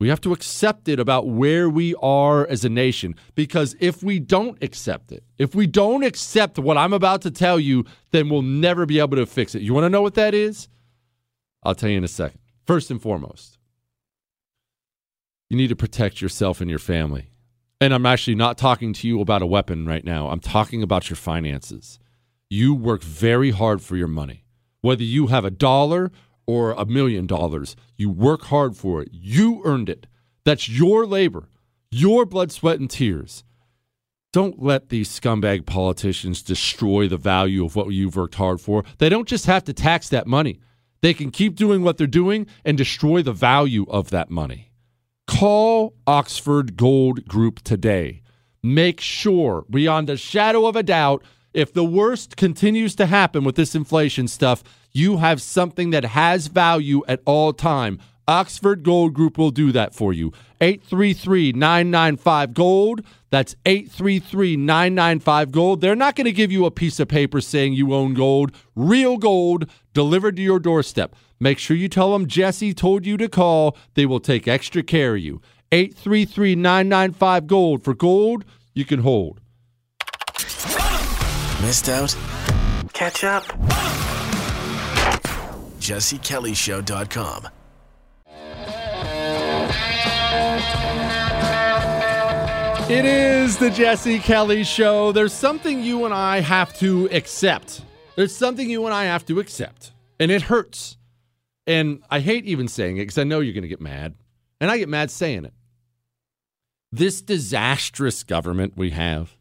We have to accept it about where we are as a nation. Because if we don't accept it, if we don't accept what I'm about to tell you, then we'll never be able to fix it. You want to know what that is? I'll tell you in a second. First and foremost, you need to protect yourself and your family. And I'm actually not talking to you about a weapon right now. I'm talking about your finances. You work very hard for your money. Whether you have a dollar or a million dollars, you work hard for it. You earned it. That's your labor, your blood, sweat, and tears. Don't let these scumbag politicians destroy the value of what you've worked hard for. They don't just have to tax that money, they can keep doing what they're doing and destroy the value of that money. Call Oxford Gold Group today. Make sure, beyond a shadow of a doubt, if the worst continues to happen with this inflation stuff, you have something that has value at all time. Oxford Gold Group will do that for you. 833-995 gold. That's 833-995 gold. They're not going to give you a piece of paper saying you own gold. Real gold delivered to your doorstep. Make sure you tell them Jesse told you to call. They will take extra care of you. 833-995 gold for gold you can hold. Missed out? Catch up. JesseKellyShow.com. It is the Jesse Kelly Show. There's something you and I have to accept. There's something you and I have to accept, and it hurts. And I hate even saying it because I know you're going to get mad, and I get mad saying it. This disastrous government we have,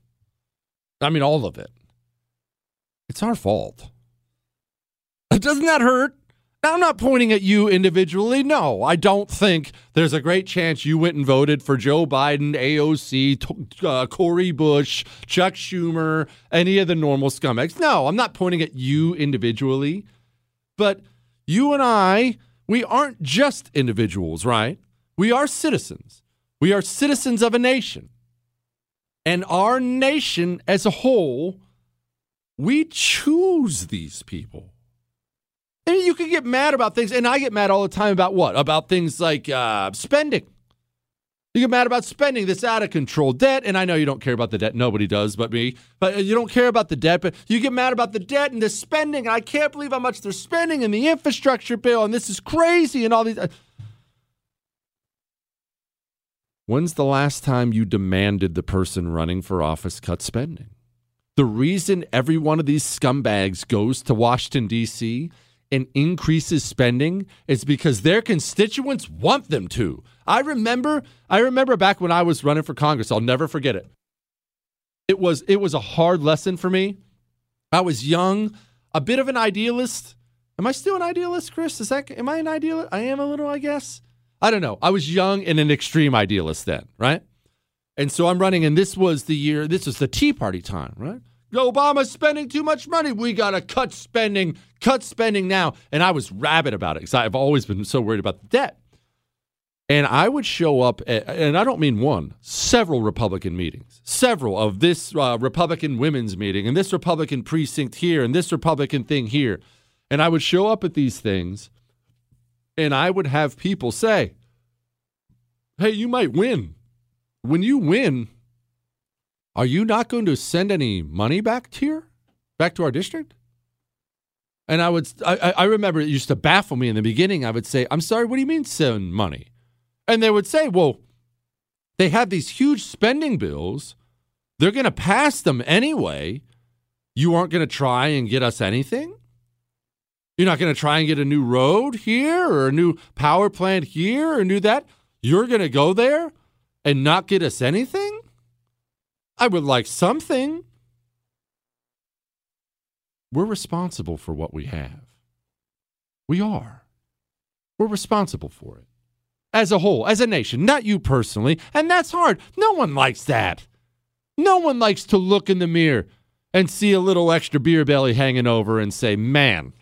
I mean, all of it, it's our fault. Doesn't that hurt? Now, I'm not pointing at you individually. No, I don't think there's a great chance you went and voted for Joe Biden, AOC, uh, Cori Bush, Chuck Schumer, any of the normal scumbags. No, I'm not pointing at you individually. But you and I, we aren't just individuals, right? We are citizens. We are citizens of a nation. And our nation as a whole, we choose these people. Mean, you can get mad about things, and I get mad all the time about what? About things like uh, spending. You get mad about spending this out of control debt, and I know you don't care about the debt. Nobody does but me. But you don't care about the debt, but you get mad about the debt and the spending. And I can't believe how much they're spending in the infrastructure bill, and this is crazy, and all these. When's the last time you demanded the person running for office cut spending? The reason every one of these scumbags goes to Washington, D.C and increases spending is because their constituents want them to. I remember I remember back when I was running for Congress, I'll never forget it. It was it was a hard lesson for me. I was young, a bit of an idealist. Am I still an idealist, Chris? Is that am I an idealist? I am a little, I guess. I don't know. I was young and an extreme idealist then, right? And so I'm running, and this was the year, this was the Tea Party time, right? Obama's spending too much money. We got to cut spending, cut spending now. And I was rabid about it because I've always been so worried about the debt. And I would show up, at, and I don't mean one, several Republican meetings, several of this uh, Republican women's meeting, and this Republican precinct here, and this Republican thing here. And I would show up at these things, and I would have people say, Hey, you might win. When you win, are you not going to send any money back here, back to our district? And I would, I, I remember it used to baffle me in the beginning. I would say, I'm sorry, what do you mean send money? And they would say, well, they have these huge spending bills. They're going to pass them anyway. You aren't going to try and get us anything? You're not going to try and get a new road here or a new power plant here or new that? You're going to go there and not get us anything? I would like something. We're responsible for what we have. We are. We're responsible for it. As a whole, as a nation, not you personally. And that's hard. No one likes that. No one likes to look in the mirror and see a little extra beer belly hanging over and say, man,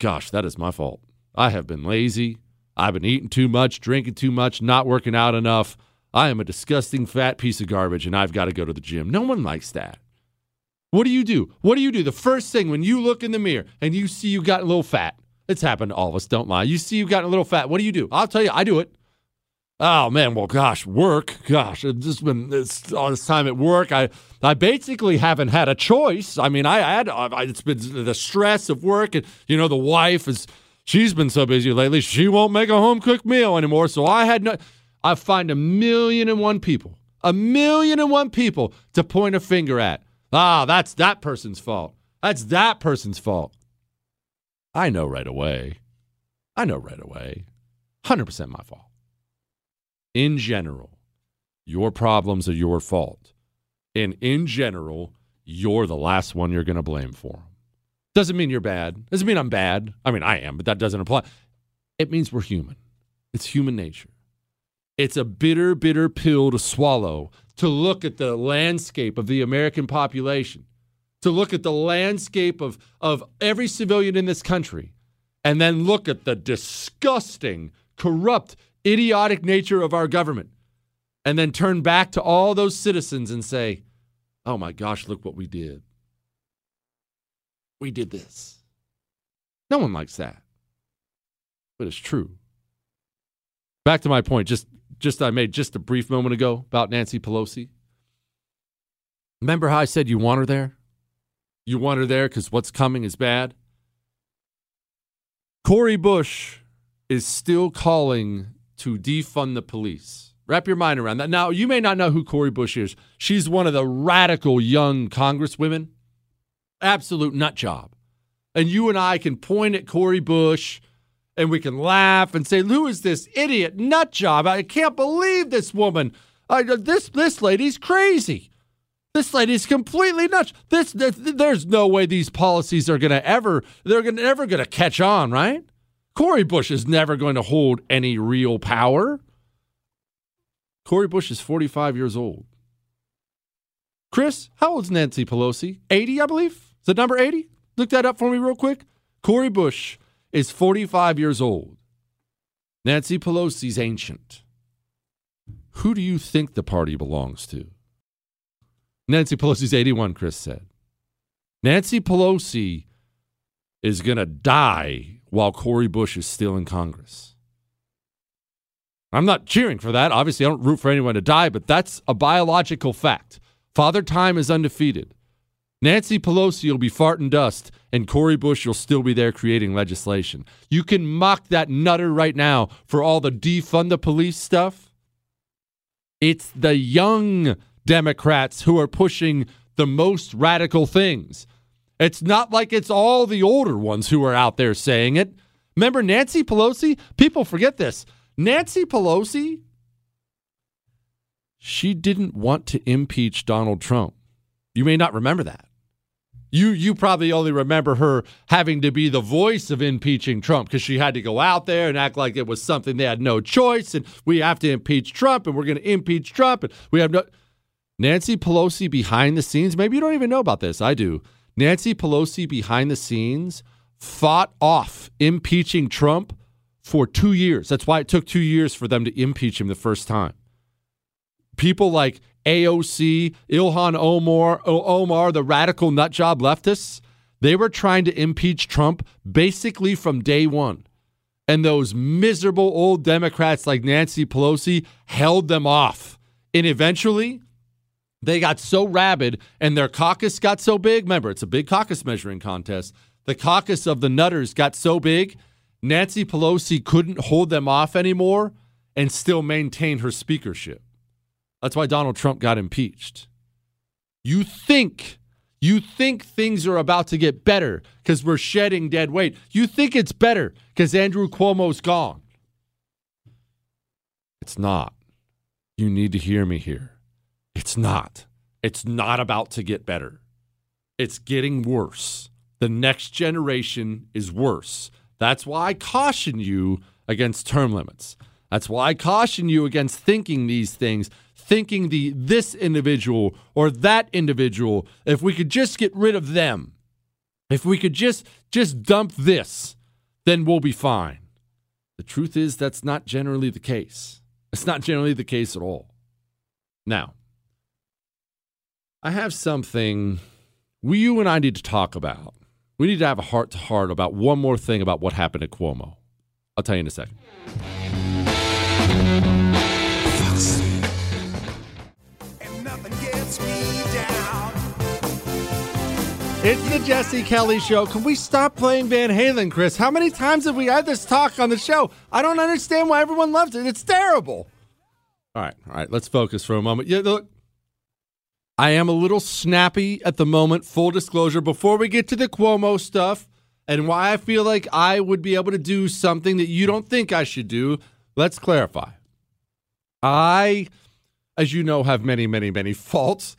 gosh, that is my fault. I have been lazy. I've been eating too much, drinking too much, not working out enough. I am a disgusting fat piece of garbage and I've got to go to the gym. No one likes that. What do you do? What do you do? The first thing when you look in the mirror and you see you got a little fat, it's happened to all of us, don't lie. You see you got a little fat. What do you do? I'll tell you, I do it. Oh man, well, gosh, work, gosh, it's just been all this time at work. I, I basically haven't had a choice. I mean, I had, I, it's been the stress of work, and you know, the wife is, she's been so busy lately, she won't make a home cooked meal anymore. So I had no, I find a million and one people, a million and one people to point a finger at. Ah, that's that person's fault. That's that person's fault. I know right away. I know right away. 100% my fault in general, your problems are your fault. And in general, you're the last one you're going to blame for them. Doesn't mean you're bad. Doesn't mean I'm bad. I mean, I am, but that doesn't apply. It means we're human. It's human nature. It's a bitter, bitter pill to swallow to look at the landscape of the American population, to look at the landscape of, of every civilian in this country, and then look at the disgusting, corrupt, idiotic nature of our government and then turn back to all those citizens and say, oh my gosh, look what we did. We did this. No one likes that. But it's true. Back to my point, just just I made just a brief moment ago about Nancy Pelosi. Remember how I said you want her there? You want her there because what's coming is bad? Cori Bush is still calling to defund the police. Wrap your mind around that. Now, you may not know who Cori Bush is. She's one of the radical young congresswomen. Absolute nut job. And you and I can point at Cori Bush and we can laugh and say, "Who is this idiot nut job? I can't believe this woman. I, uh, this this lady's crazy. This lady's completely nuts. This, this there's no way these policies are going to ever they're gonna, never going to catch on, right? Cori Bush is never going to hold any real power. Cori Bush is 45 years old. Chris, how old is Nancy Pelosi? 80, I believe. Is that number 80? Look that up for me real quick. Cori Bush is 45 years old. Nancy Pelosi's ancient. Who do you think the party belongs to? Nancy Pelosi's 81, Chris said. Nancy Pelosi is going to die while Cori Bush is still in Congress. I'm not cheering for that. Obviously, I don't root for anyone to die, but that's a biological fact. Father Time is undefeated. Nancy Pelosi will be farting dust, and Cori Bush will still be there creating legislation. You can mock that nutter right now for all the defund the police stuff. It's the young Democrats who are pushing the most radical things. It's not like it's all the older ones who are out there saying it. Remember Nancy Pelosi? People forget this. Nancy Pelosi, she didn't want to impeach Donald Trump. You may not remember that. You you probably only remember her having to be the voice of impeaching Trump because she had to go out there and act like it was something they had no choice and we have to impeach Trump and we're going to impeach Trump and we have no Nancy Pelosi behind the scenes, maybe you don't even know about this. I do. Nancy Pelosi behind the scenes fought off impeaching Trump for two years. That's why it took two years for them to impeach him the first time. People like AOC, Ilhan Omar, Omar, the radical nutjob leftists, they were trying to impeach Trump basically from day one. And those miserable old Democrats like Nancy Pelosi held them off. And eventually, they got so rabid and their caucus got so big. Remember, it's a big caucus measuring contest. The caucus of the Nutters got so big, Nancy Pelosi couldn't hold them off anymore and still maintain her speakership. That's why Donald Trump got impeached. You think you think things are about to get better because we're shedding dead weight. You think it's better because Andrew Cuomo's gone. It's not. You need to hear me here. It's not. It's not about to get better. It's getting worse. The next generation is worse. That's why I caution you against term limits. That's why I caution you against thinking these things, thinking the this individual or that individual, if we could just get rid of them, if we could just just dump this, then we'll be fine. The truth is, that's not generally the case. It's not generally the case at all. Now, I have something we, you and I need to talk about. We need to have a heart to heart about one more thing about what happened at Cuomo. I'll tell you in a second. It's the Jesse Kelly Show. Can we stop playing Van Halen, Chris? How many times have we had this talk on the show? I don't understand why everyone loves it. It's terrible. All right, all right, let's focus for a moment. Yeah, look, I am a little snappy at the moment, full disclosure, before we get to the Cuomo stuff and why I feel like I would be able to do something that you don't think I should do. Let's clarify. I, as you know, have many, many, many faults.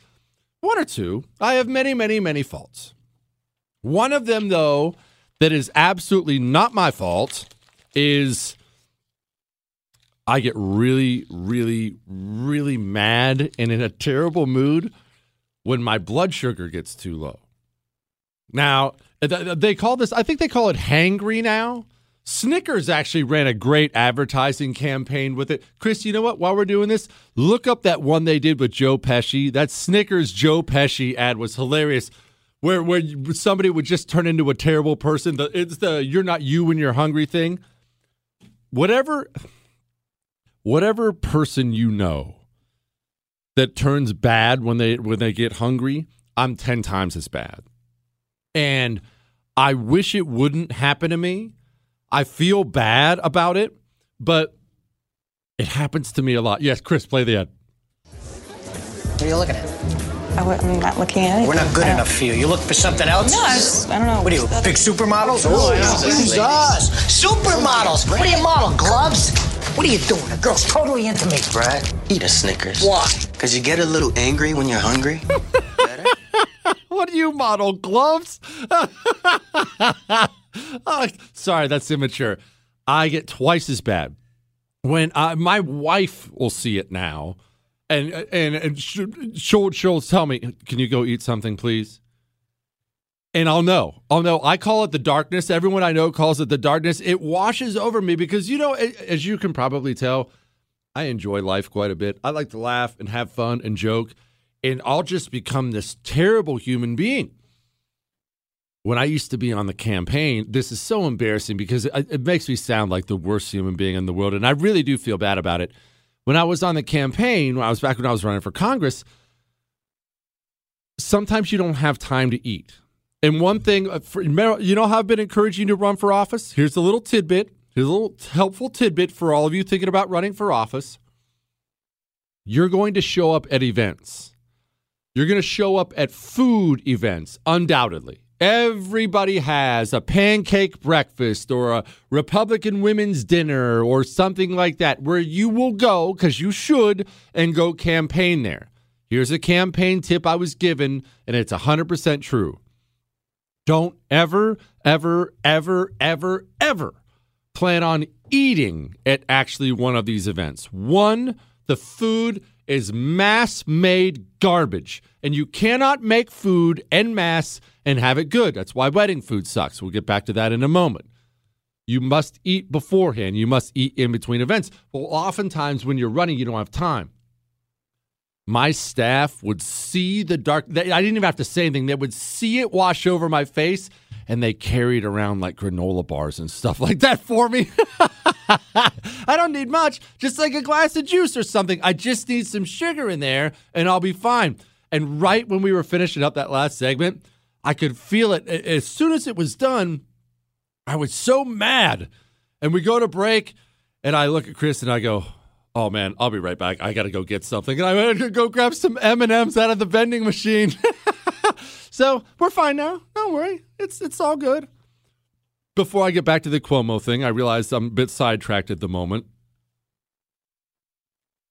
One or two. I have many, many, many faults. One of them, though, that is absolutely not my fault is I get really, really, really mad and in a terrible mood when my blood sugar gets too low. Now, they call this, I think they call it hangry now. Snickers actually ran a great advertising campaign with it. Chris, you know what? While we're doing this, look up that one they did with Joe Pesci. That Snickers Joe Pesci ad was hilarious. Where where somebody would just turn into a terrible person. The, it's the you're not you when you're hungry thing. Whatever whatever person you know that turns bad when they when they get hungry, I'm 10 times as bad. And I wish it wouldn't happen to me I feel bad about it, but it happens to me a lot. Yes, Chris, play the ad. What are you looking at? I am not looking at anything. We're not good enough for you. You look for something else? No, I, just, I don't know. What are you, big supermodels? Oh, Jesus! Supermodels! What do you model, gloves? What are you doing? A girl's totally into me. Brad, eat a Snickers. Why? Because you get a little angry when you're hungry. what do you model, gloves? oh, sorry, that's immature. I get twice as bad when uh, my wife will see it now, and and, and she'll she'll tell me, "Can you go eat something, please?" And I'll know. I'll know. I call it the darkness. Everyone I know calls it the darkness. It washes over me because you know, as you can probably tell, I enjoy life quite a bit. I like to laugh and have fun and joke, and I'll just become this terrible human being when I used to be on the campaign, this is so embarrassing because it, it, makes me sound like the worst human being in the world. And I really do feel bad about it. When I was on the campaign, when I was back when I was running for Congress, sometimes you don't have time to eat. And one thing, uh, you know how I've been encouraging you to run for office? Here's a little tidbit. Here's a little helpful tidbit for all of you thinking about running for office. You're going to show up at events. You're going to show up at food events, undoubtedly. Everybody has a pancake breakfast or a Republican women's dinner or something like that where you will go, because you should, and go campaign there. Here's a campaign tip I was given, and it's 100% true. Don't ever, ever, ever, ever, ever plan on eating at actually one of these events. One, the food is mass made garbage, and you cannot make food en masse and have it good. That's why wedding food sucks. We'll get back to that in a moment. You must eat beforehand. You must eat in between events. Well, oftentimes when you're running, you don't have time. My staff would see the dark. I didn't even have to say anything. They would see it wash over my face, and they carried around like granola bars and stuff like that for me. I don't need much, just like a glass of juice or something. I just need some sugar in there, and I'll be fine. And right when we were finishing up that last segment, I could feel it. As soon as it was done, I was so mad. And we go to break, and I look at Chris and I go, "Oh man, I'll be right back. I got to go get something." And I went to go grab some M and M's out of the vending machine. so we're fine now. Don't worry, it's it's all good. Before I get back to the Cuomo thing, I realize I'm a bit sidetracked at the moment.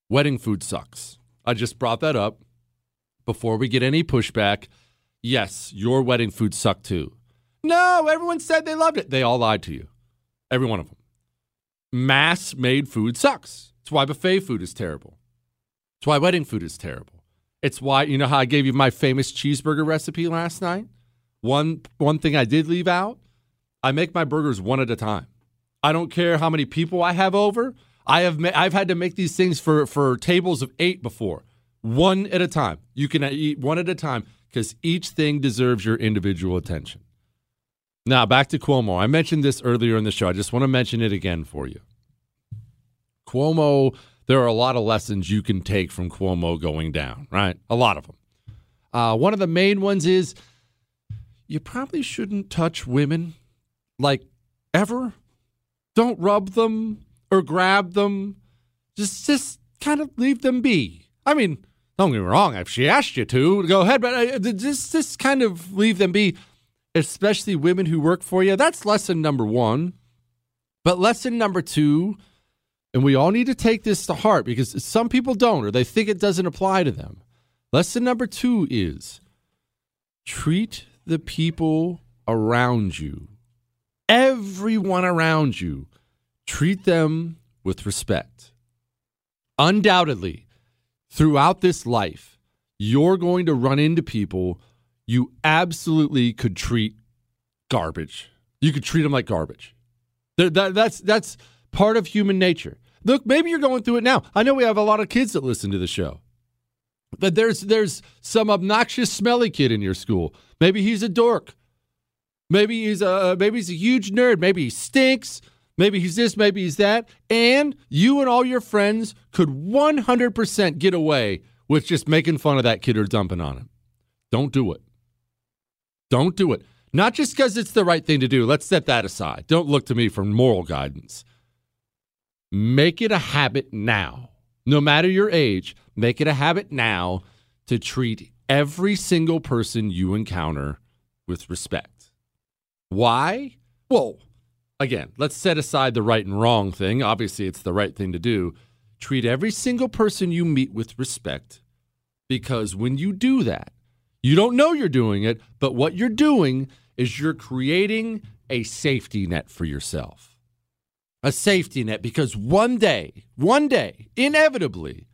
Wedding food sucks. I just brought that up before we get any pushback. Yes, your wedding food sucked too. No, everyone said they loved it. They all lied to you. Every one of them. Mass made food sucks. It's why buffet food is terrible. It's why wedding food is terrible. It's why, you know how I gave you my famous cheeseburger recipe last night? One one thing I did leave out, I make my burgers one at a time. I don't care how many people I have over. I have ma- I've had to make these things for for tables of 8 before. One at a time. You can eat one at a time because each thing deserves your individual attention. Now, back to Cuomo. I mentioned this earlier in the show. I just want to mention it again for you. Cuomo, there are a lot of lessons you can take from Cuomo going down, right? A lot of them. Uh, one of the main ones is you probably shouldn't touch women like ever. Don't rub them or grab them. Just, just kind of leave them be. I mean, don't get me wrong. If she asked you to, go ahead, but uh, just, just kind of leave them be, especially women who work for you. That's lesson number one. But lesson number two, and we all need to take this to heart because some people don't or they think it doesn't apply to them. Lesson number two is treat the people around you, everyone around you, treat them with respect. Undoubtedly, throughout this life, you're going to run into people you absolutely could treat garbage. You could treat them like garbage. That, that, that's that's part of human nature. Look, maybe you're going through it now. I know we have a lot of kids that listen to the show. But there's there's some obnoxious, smelly kid in your school. Maybe he's a dork. Maybe he's a maybe he's a huge nerd. Maybe he stinks. Maybe he's this. Maybe he's that. And you and all your friends could 100% get away with just making fun of that kid or dumping on him. Don't do it. Don't do it. Not just because it's the right thing to do. Let's set that aside. Don't look to me for moral guidance. Make it a habit now, no matter your age, make it a habit now to treat every single person you encounter with respect. Why? Well, again, let's set aside the right and wrong thing. Obviously, it's the right thing to do. Treat every single person you meet with respect because when you do that, you don't know you're doing it, but what you're doing is you're creating a safety net for yourself. A safety net because one day, one day, inevitably,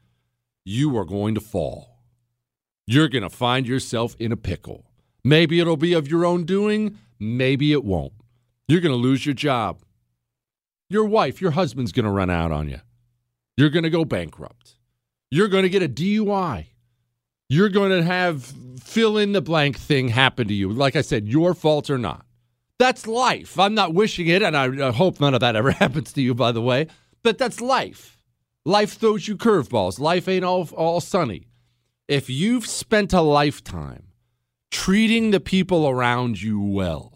you are going to fall. You're going to find yourself in a pickle. Maybe it'll be of your own doing, maybe it won't. You're going to lose your job. Your wife, your husband's going to run out on you. You're going to go bankrupt. You're going to get a DUI. You're going to have fill in the blank thing happen to you. Like I said, your fault or not. That's life. I'm not wishing it, and I hope none of that ever happens to you, by the way, but that's life. Life throws you curveballs. Life ain't all, all sunny. If you've spent a lifetime treating the people around you well,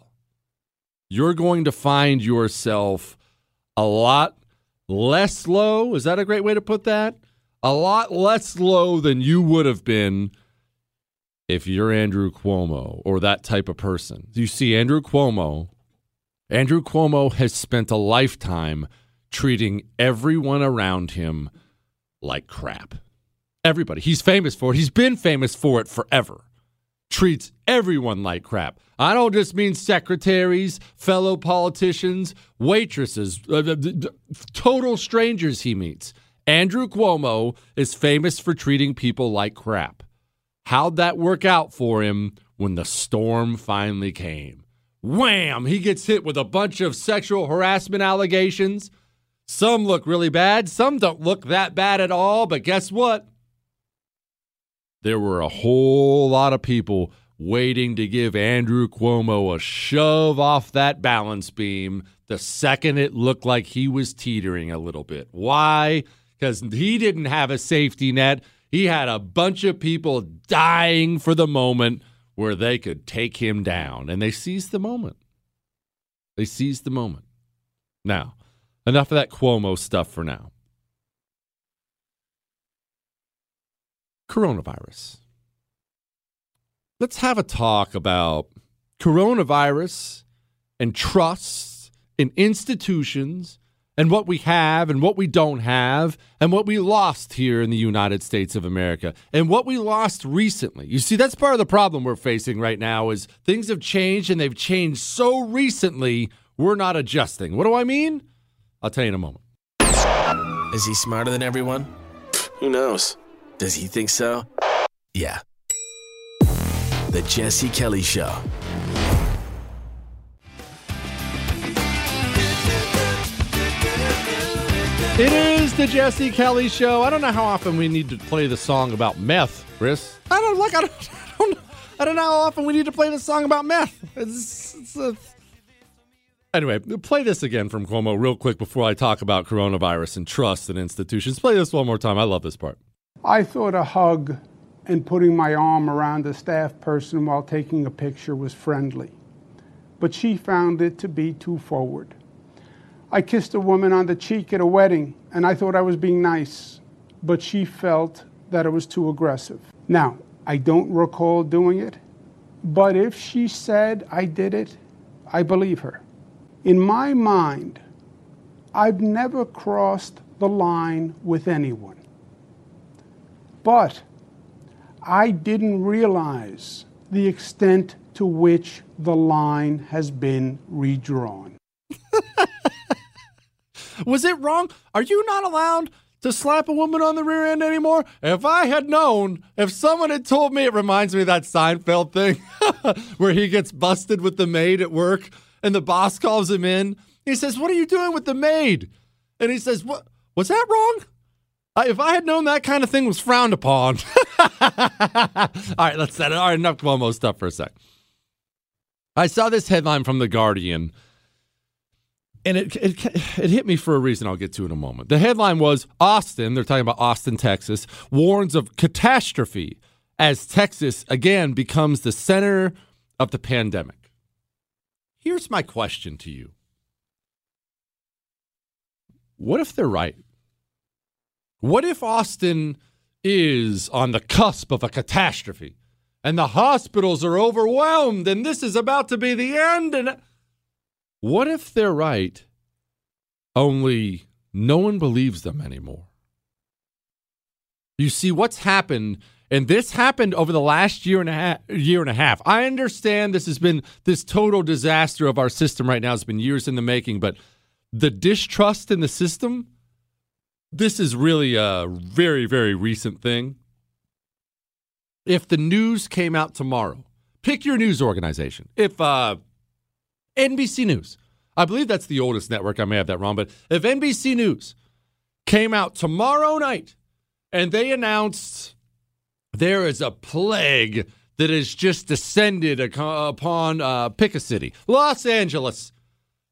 you're going to find yourself a lot less low. Is that a great way to put that? A lot less low than you would have been if you're Andrew Cuomo or that type of person. You see, Andrew Cuomo, Andrew Cuomo has spent a lifetime treating everyone around him like crap. Everybody. He's famous for it. He's been famous for it forever. Treats everyone like crap. I don't just mean secretaries, fellow politicians, waitresses, uh, total strangers he meets. Andrew Cuomo is famous for treating people like crap. How'd that work out for him when the storm finally came? Wham! He gets hit with a bunch of sexual harassment allegations. Some look really bad, some don't look that bad at all, but guess what? There were a whole lot of people waiting to give Andrew Cuomo a shove off that balance beam the second it looked like he was teetering a little bit. Why? Because he didn't have a safety net. He had a bunch of people dying for the moment where they could take him down, and they seized the moment. They seized the moment. Now, enough of that Cuomo stuff for now. Coronavirus. Let's have a talk about coronavirus and trust in institutions and what we have and what we don't have and what we lost here in the United States of America and what we lost recently. You see that's part of the problem we're facing right now is things have changed and they've changed so recently we're not adjusting. What do I mean? I'll tell you in a moment. Is he smarter than everyone? Who knows? Does he think so? Yeah. The Jesse Kelly Show. It is the Jesse Kelly Show. I don't know how often we need to play the song about meth, Chris. I don't like. I don't. I don't, I don't know how often we need to play the song about meth. It's, it's a, anyway, play this again from Cuomo real quick before I talk about coronavirus and trust and institutions. Play this one more time. I love this part. I thought a hug and putting my arm around a staff person while taking a picture was friendly, but she found it to be too forward. I kissed a woman on the cheek at a wedding, and I thought I was being nice, but she felt that it was too aggressive. Now, I don't recall doing it, but if she said I did it, I believe her. In my mind, I've never crossed the line with anyone. But I didn't realize the extent to which the line has been redrawn. Was it wrong? Are you not allowed to slap a woman on the rear end anymore? If I had known, if someone had told me, it reminds me of that Seinfeld thing where he gets busted with the maid at work and the boss calls him in. He says, What are you doing with the maid? And he says, What was that wrong? If I had known that kind of thing was frowned upon. All right, let's set it. All right, enough Cuomo stuff for a sec. I saw this headline from The Guardian and it, it it hit me for a reason I'll get to in a moment. The headline was Austin, they're talking about Austin, Texas, warns of catastrophe as Texas again becomes the center of the pandemic. Here's my question to you. What if they're right? What if Austin is on the cusp of a catastrophe and the hospitals are overwhelmed and this is about to be the end and what if they're right, only no one believes them anymore? You see, what's happened, and this happened over the last year and a half. Year and a half. I understand this has been this total disaster of our system right now. It's been years in the making, but the distrust in the system, this is really a very, very recent thing. If the news came out tomorrow, pick your news organization. If uh, NBC News. I believe that's the oldest network. I may have that wrong, but if NBC News came out tomorrow night and they announced there is a plague that has just descended upon uh, pick a city, Los Angeles.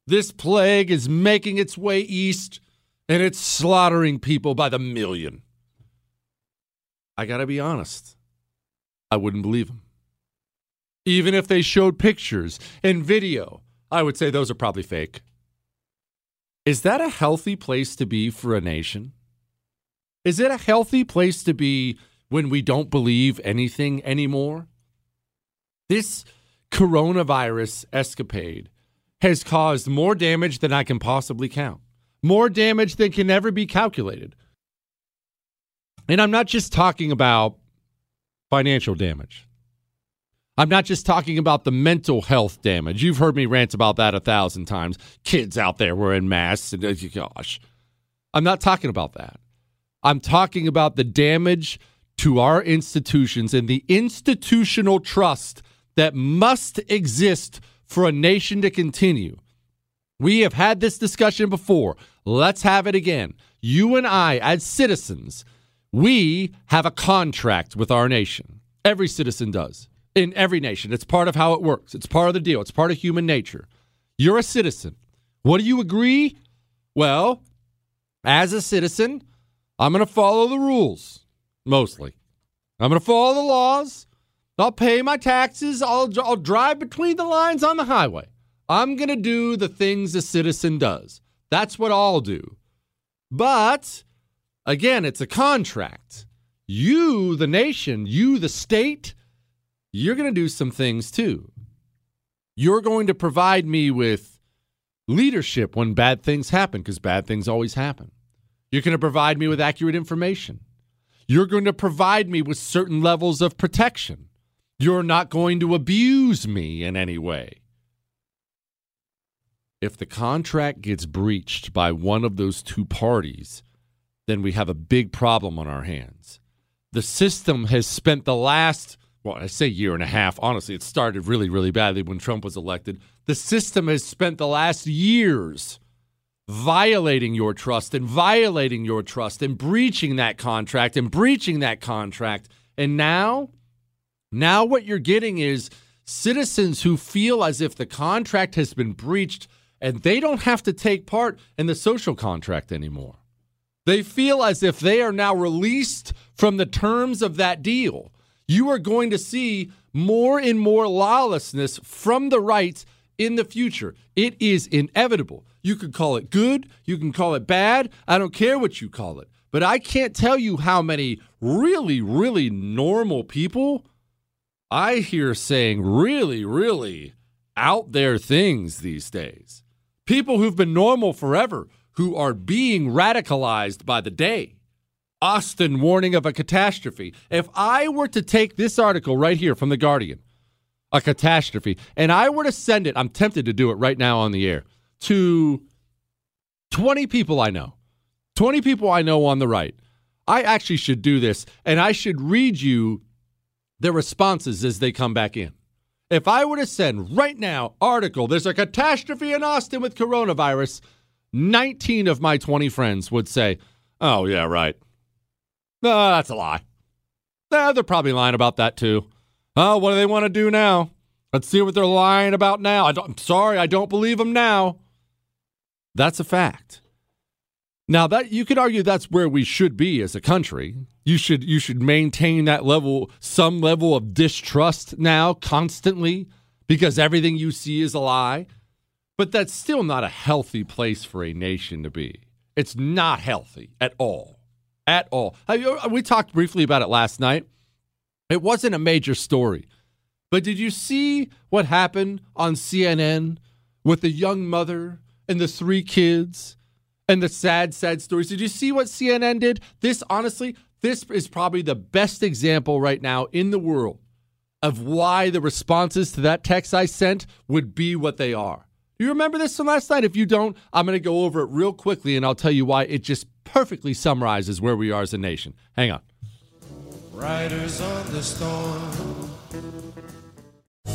This plague is making its way east and it's slaughtering people by the million. I got to be honest. I wouldn't believe them. Even if they showed pictures and video I would say those are probably fake. Is that a healthy place to be for a nation? Is it a healthy place to be when we don't believe anything anymore? This coronavirus escapade has caused more damage than I can possibly count, more damage than can ever be calculated. And I'm not just talking about financial damage. I'm not just talking about the mental health damage. You've heard me rant about that a thousand times. Kids out there wearing masks and uh, gosh. I'm not talking about that. I'm talking about the damage to our institutions and the institutional trust that must exist for a nation to continue. We have had this discussion before. Let's have it again. You and I, as citizens, we have a contract with our nation. Every citizen does in every nation. It's part of how it works. It's part of the deal. It's part of human nature. You're a citizen. What do you agree? Well, as a citizen, I'm going to follow the rules mostly. I'm going to follow the laws. I'll pay my taxes. I'll, I'll drive between the lines on the highway. I'm going to do the things a citizen does. That's what I'll do. But again, it's a contract. You, the nation, you, the state, you're going to do some things too. You're going to provide me with leadership when bad things happen, because bad things always happen. You're going to provide me with accurate information. You're going to provide me with certain levels of protection. You're not going to abuse me in any way. If the contract gets breached by one of those two parties, then we have a big problem on our hands. The system has spent the last well, I say year and a half. Honestly, it started really, really badly when Trump was elected. The system has spent the last years violating your trust and violating your trust and breaching that contract and breaching that contract. And now, now what you're getting is citizens who feel as if the contract has been breached and they don't have to take part in the social contract anymore. They feel as if they are now released from the terms of that deal. You are going to see more and more lawlessness from the right in the future. It is inevitable. You can call it good, you can call it bad. I don't care what you call it. But I can't tell you how many really, really normal people I hear saying really, really out there things these days. People who've been normal forever who are being radicalized by the day. Austin warning of a catastrophe. If I were to take this article right here from The Guardian, a catastrophe, and I were to send it, I'm tempted to do it right now on the air, to 20 people I know, 20 people I know on the right. I actually should do this, and I should read you their responses as they come back in. If I were to send right now article, there's a catastrophe in Austin with coronavirus, 19 of my 20 friends would say, "Oh yeah, right. No, that's a lie. Nah, they're probably lying about that too. Oh, what do they want to do now? Let's see what they're lying about now. I am sorry, I don't believe them now. That's a fact. Now that you could argue that's where we should be as a country. You should you should maintain that level, some level of distrust now constantly because everything you see is a lie. But that's still not a healthy place for a nation to be. It's not healthy at all. At all. We talked briefly about it last night. It wasn't a major story. But did you see what happened on CNN with the young mother and the three kids and the sad, sad stories? Did you see what CNN did? This, honestly, this is probably the best example right now in the world of why the responses to that text I sent would be what they are. You remember this from last night? If you don't, I'm going to go over it real quickly and I'll tell you why it just perfectly summarizes where we are as a nation. Hang on. Riders on the storm.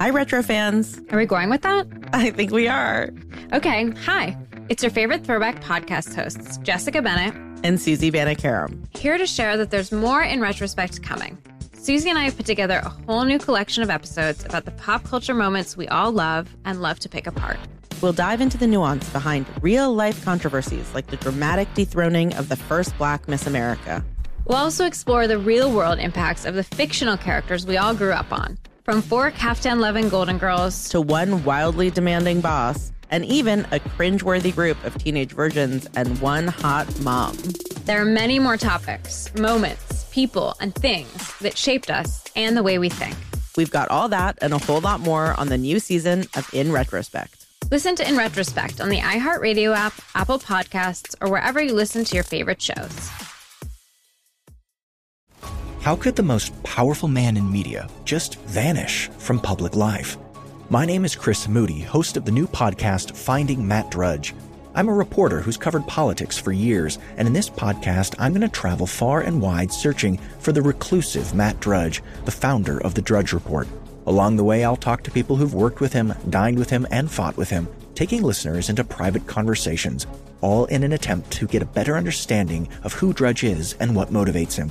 Hi, retro fans. Are we going with that? I think we are. Okay. Hi. It's your favorite throwback podcast hosts, Jessica Bennett and Susie Banikarim, here to share that there's more in retrospect coming. Susie and I have put together a whole new collection of episodes about the pop culture moments we all love and love to pick apart. We'll dive into the nuance behind real life controversies like the dramatic dethroning of the first black Miss America. We'll also explore the real world impacts of the fictional characters we all grew up on, from four caftan loving Golden Girls to one wildly demanding boss, and even a cringeworthy group of teenage virgins and one hot mom. There are many more topics, moments, people, and things that shaped us and the way we think. We've got all that and a whole lot more on the new season of In Retrospect. Listen to In Retrospect on the iHeartRadio app, Apple Podcasts, or wherever you listen to your favorite shows. How could the most powerful man in media just vanish from public life? My name is Chris Moody, host of the new podcast Finding Matt Drudge. I'm a reporter who's covered politics for years, and in this podcast, I'm going to travel far and wide searching for the reclusive Matt Drudge, the founder of the Drudge Report. Along the way, I'll talk to people who've worked with him, dined with him, and fought with him, taking listeners into private conversations, all in an attempt to get a better understanding of who Drudge is and what motivates him.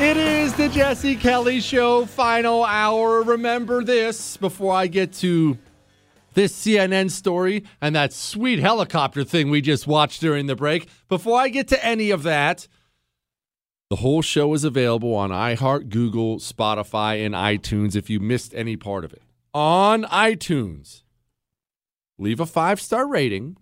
It is the Jesse Kelly Show final hour. Remember this before I get to this CNN story and that sweet helicopter thing we just watched during the break. Before I get to any of that, the whole show is available on iHeart, Google, Spotify, and iTunes if you missed any part of it. On iTunes, leave a five star rating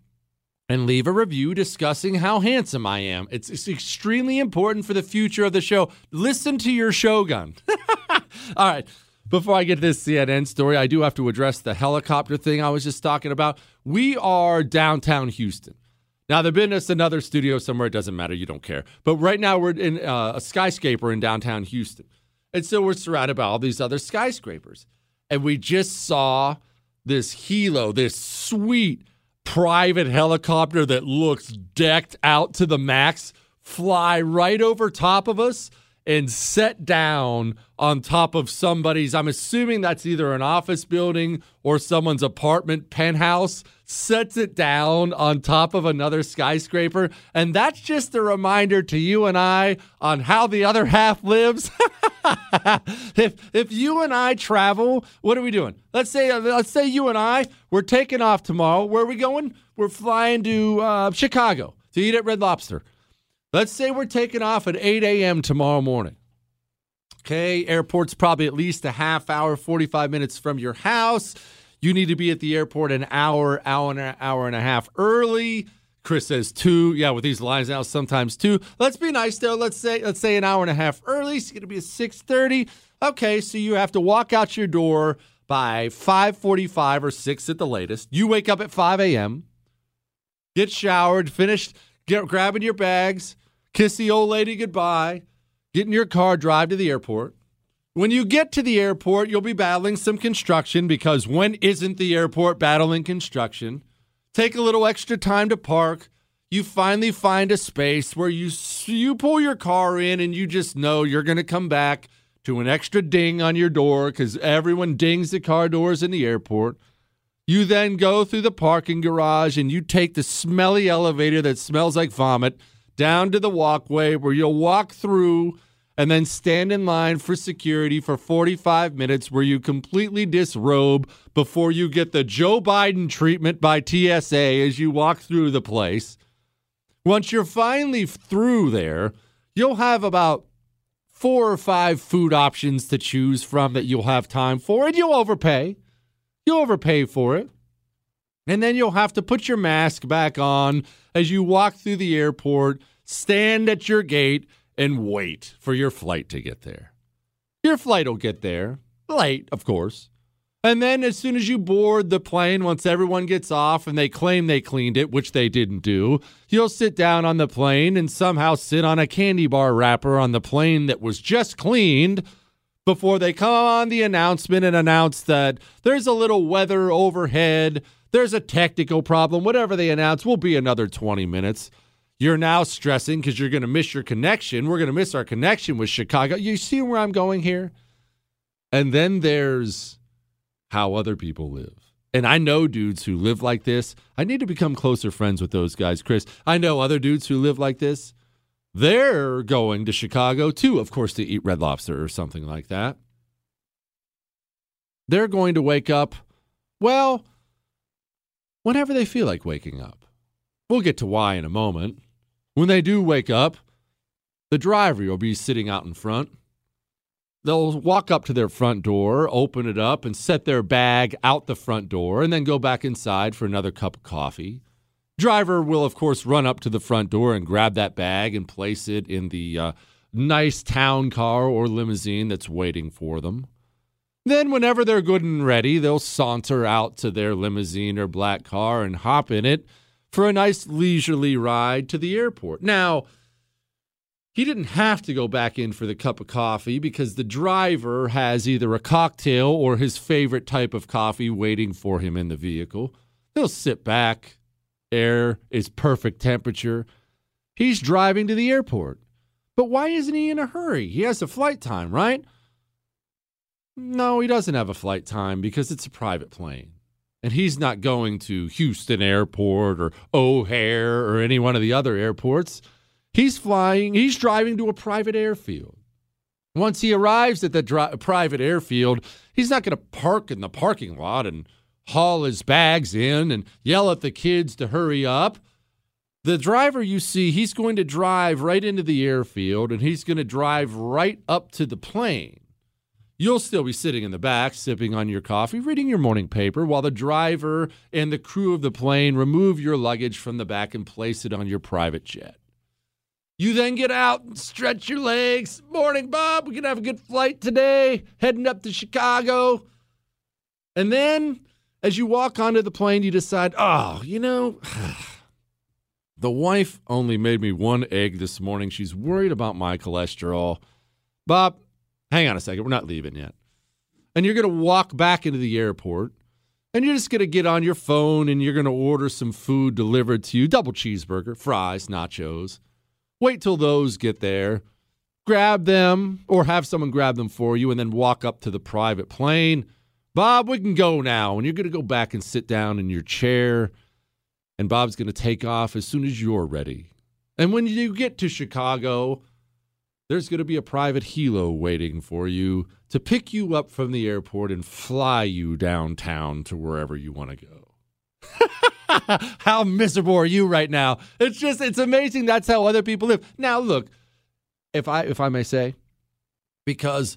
and leave a review discussing how handsome I am. It's, it's extremely important for the future of the show. Listen to your Shogun. All right. Before I get this CNN story, I do have to address the helicopter thing I was just talking about. We are downtown Houston. Now, there's been us another studio somewhere. It doesn't matter. You don't care. But right now, we're in uh, a skyscraper in downtown Houston. And so we're surrounded by all these other skyscrapers. And we just saw this helo, this sweet private helicopter that looks decked out to the max fly right over top of us and set down on top of somebody's I'm assuming that's either an office building or someone's apartment penthouse sets it down on top of another skyscraper and that's just a reminder to you and I on how the other half lives if if you and I travel what are we doing let's say let's say you and I we're taking off tomorrow where are we going we're flying to uh, Chicago to eat at Red Lobster Let's say we're taking off at 8 a.m. tomorrow morning. Okay, airport's probably at least a half hour, 45 minutes from your house. You need to be at the airport an hour, hour and an hour and a half early. Chris says two. Yeah, with these lines now, sometimes two. Let's be nice though. Let's say let's say an hour and a half early. It's gonna be at 6:30. Okay, so you have to walk out your door by 5:45 or 6 at the latest. You wake up at 5 a.m. Get showered, finished get, grabbing your bags, kiss the old lady goodbye, get in your car, drive to the airport. When you get to the airport, you'll be battling some construction because when isn't the airport battling construction? Take a little extra time to park. You finally find a space where you you pull your car in and you just know you're going to come back to an extra ding on your door cuz everyone dings the car doors in the airport. You then go through the parking garage and you take the smelly elevator that smells like vomit down to the walkway where you'll walk through and then stand in line for security for 45 minutes where you completely disrobe before you get the Joe Biden treatment by TSA as you walk through the place. Once you're finally through there, you'll have about four or five food options to choose from that you'll have time for, and you'll overpay. You'll overpay for it. And then you'll have to put your mask back on as you walk through the airport, stand at your gate, and wait for your flight to get there. Your flight will get there, late, of course. And then as soon as you board the plane, once everyone gets off and they claim they cleaned it, which they didn't do, you'll sit down on the plane and somehow sit on a candy bar wrapper on the plane that was just cleaned before they come on the announcement and announce that there's a little weather overhead, there's a technical problem, whatever they announce will be another 20 minutes. You're now stressing because you're going to miss your connection. We're going to miss our connection with Chicago. You see where I'm going here? And then there's how other people live. And I know dudes who live like this. I need to become closer friends with those guys, Chris. I know other dudes who live like this. They're going to Chicago too, of course, to eat red lobster or something like that. They're going to wake up, well, whenever they feel like waking up. We'll get to why in a moment. When they do wake up, the driver will be sitting out in front. They'll walk up to their front door, open it up, and set their bag out the front door, and then go back inside for another cup of coffee. Driver will, of course, run up to the front door and grab that bag and place it in the uh, nice town car or limousine that's waiting for them. Then, whenever they're good and ready, they'll saunter out to their limousine or black car and hop in it for a nice leisurely ride to the airport. Now, he didn't have to go back in for the cup of coffee because the driver has either a cocktail or his favorite type of coffee waiting for him in the vehicle. He'll sit back, air is perfect temperature. He's driving to the airport. But why isn't he in a hurry? He has a flight time, right? No, he doesn't have a flight time because it's a private plane. And he's not going to Houston Airport or O'Hare or any one of the other airports. He's flying, he's driving to a private airfield. Once he arrives at the dri- private airfield, he's not going to park in the parking lot and haul his bags in and yell at the kids to hurry up. The driver you see, he's going to drive right into the airfield and he's going to drive right up to the plane. You'll still be sitting in the back, sipping on your coffee, reading your morning paper, while the driver and the crew of the plane remove your luggage from the back and place it on your private jet. You then get out and stretch your legs. Morning, Bob. We're going to have a good flight today, heading up to Chicago. And then as you walk onto the plane, you decide, oh, you know, the wife only made me one egg this morning. She's worried about my cholesterol. Bob, hang on a second. We're not leaving yet. And you're going to walk back into the airport and you're just going to get on your phone and you're going to order some food delivered to you double cheeseburger, fries, nachos. Wait till those get there. Grab them or have someone grab them for you and then walk up to the private plane. Bob, we can go now. And you're going to go back and sit down in your chair. And Bob's going to take off as soon as you're ready. And when you get to Chicago, there's going to be a private helo waiting for you to pick you up from the airport and fly you downtown to wherever you want to go. how miserable are you right now? It's just it's amazing that's how other people live. Now look, if I if I may say, because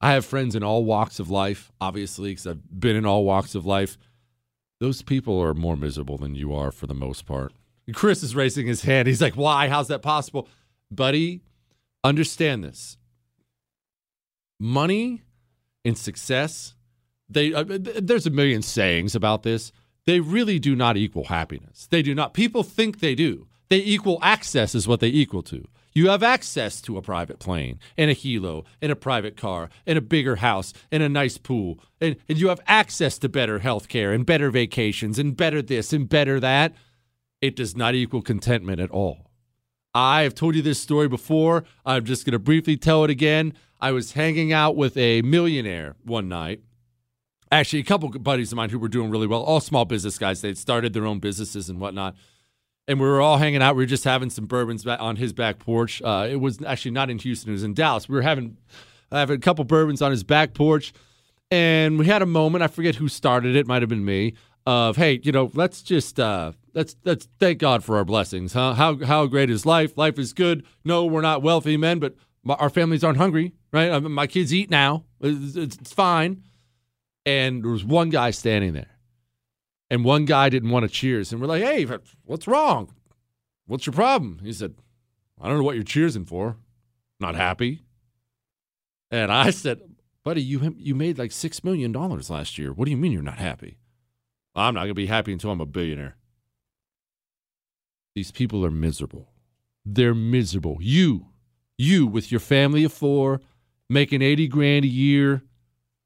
I have friends in all walks of life, obviously, because I've been in all walks of life. Those people are more miserable than you are for the most part. Chris is raising his hand. He's like, "Why? How's that possible?" Buddy, understand this. Money and success, they uh, there's a million sayings about this. They really do not equal happiness. They do not. People think they do. They equal access is what they equal to. You have access to a private plane and a helo and a private car and a bigger house and a nice pool. And, and you have access to better health care and better vacations and better this and better that. It does not equal contentment at all. I have told you this story before. I'm just going to briefly tell it again. I was hanging out with a millionaire one night. Actually, a couple buddies of mine who were doing really well, all small business guys. They'd started their own businesses and whatnot and we were all hanging out. We were just having some bourbons on his back porch. Uh, it was actually not in Houston; it was in Dallas. We were having having a couple bourbons on his back porch, and we had a moment. I forget who started it; might have been me. Of hey, you know, let's just uh, let's let's thank God for our blessings, huh? How how great is life? Life is good. No, we're not wealthy men, but my, our families aren't hungry, right? I mean, my kids eat now. It's, it's, it's fine. And there was one guy standing there and one guy didn't want to cheers. And we're like, hey, what's wrong? What's your problem? He said, I don't know what you're cheersing for. Not happy. And I said, buddy, you, you made like $6 million last year. What do you mean you're not happy? I'm not to be happy until I'm a billionaire. These people are miserable. They're miserable. You, you with your family of four, making 80 grand a year,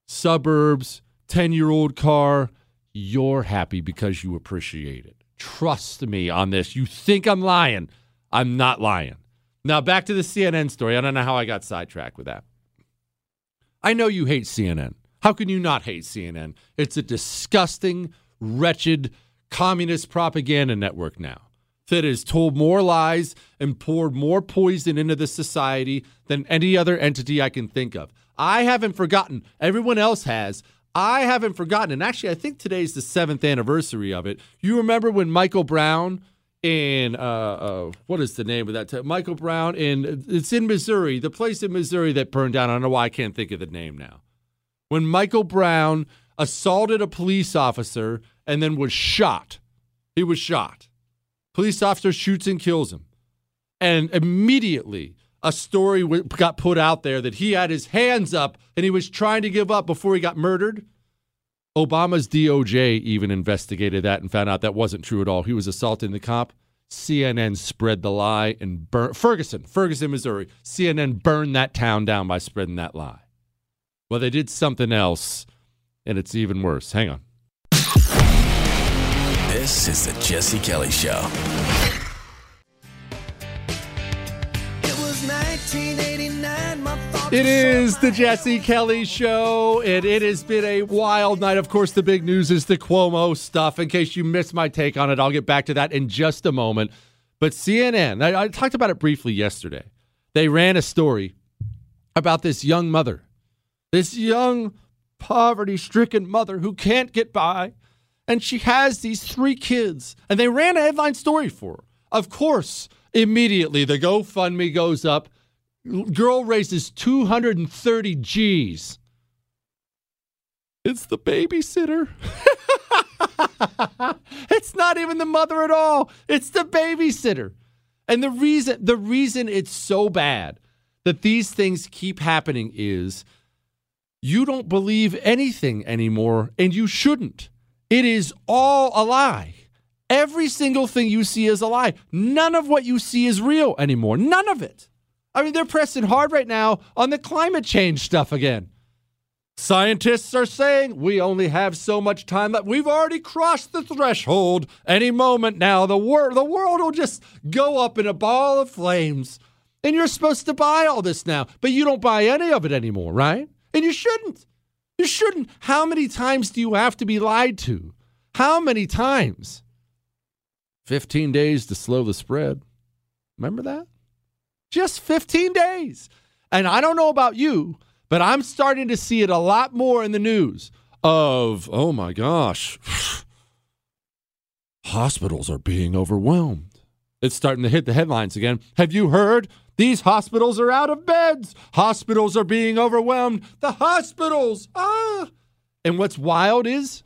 suburbs, 10 year old car, you're happy because you appreciate it. Trust me on this. You think I'm lying. I'm not lying. Now, back to the CNN story. I don't know how I got sidetracked with that. I know you hate CNN. How can you not hate CNN? It's a disgusting, wretched, communist propaganda network now that has told more lies and poured more poison into the society than any other entity I can think of. I haven't forgotten. Everyone else has. I haven't forgotten, and actually, I think today's the seventh anniversary of it. You remember when Michael Brown in uh, uh, what is the name of that? T- Michael Brown in it's in Missouri, the place in Missouri that burned down. I don't know why I can't think of the name now. When Michael Brown assaulted a police officer and then was shot, he was shot. Police officer shoots and kills him, and immediately a story got put out there that he had his hands up and he was trying to give up before he got murdered. Obama's DOJ even investigated that and found out that wasn't true at all. He was assaulting the cop. CNN spread the lie and Ferguson, Ferguson, Missouri. CNN burned that town down by spreading that lie. Well, they did something else, and it's even worse. Hang on. This is the Jesse Kelly Show. It is the Jesse Kelly Show, and it has been a wild night. Of course, the big news is the Cuomo stuff. In case you missed my take on it, I'll get back to that in just a moment. But CNN, I, I talked about it briefly yesterday. They ran a story about this young mother, this young poverty stricken mother who can't get by. And she has these three kids, and they ran a headline story for her. Of course, immediately the GoFundMe goes up. Girl raises 230 G's. It's the babysitter. it's not even the mother at all. It's the babysitter. And the reason the reason it's so bad that these things keep happening is you don't believe anything anymore and you shouldn't. It is all a lie. Every single thing you see is a lie. None of what you see is real anymore. None of it. I mean, they're pressing hard right now on the climate change stuff again. Scientists are saying we only have so much time that we've already crossed the threshold. Any moment now, the, wor- the world will just go up in a ball of flames. And you're supposed to buy all this now, but you don't buy any of it anymore, right? And you shouldn't. You shouldn't. How many times do you have to be lied to? How many times? 15 days to slow the spread. Remember that? Just 15 days. And I don't know about you, but I'm starting to see it a lot more in the news of, oh my gosh, hospitals are being overwhelmed. It's starting to hit the headlines again. Have you heard? These hospitals are out of beds. Hospitals are being overwhelmed. The hospitals, ah. And what's wild is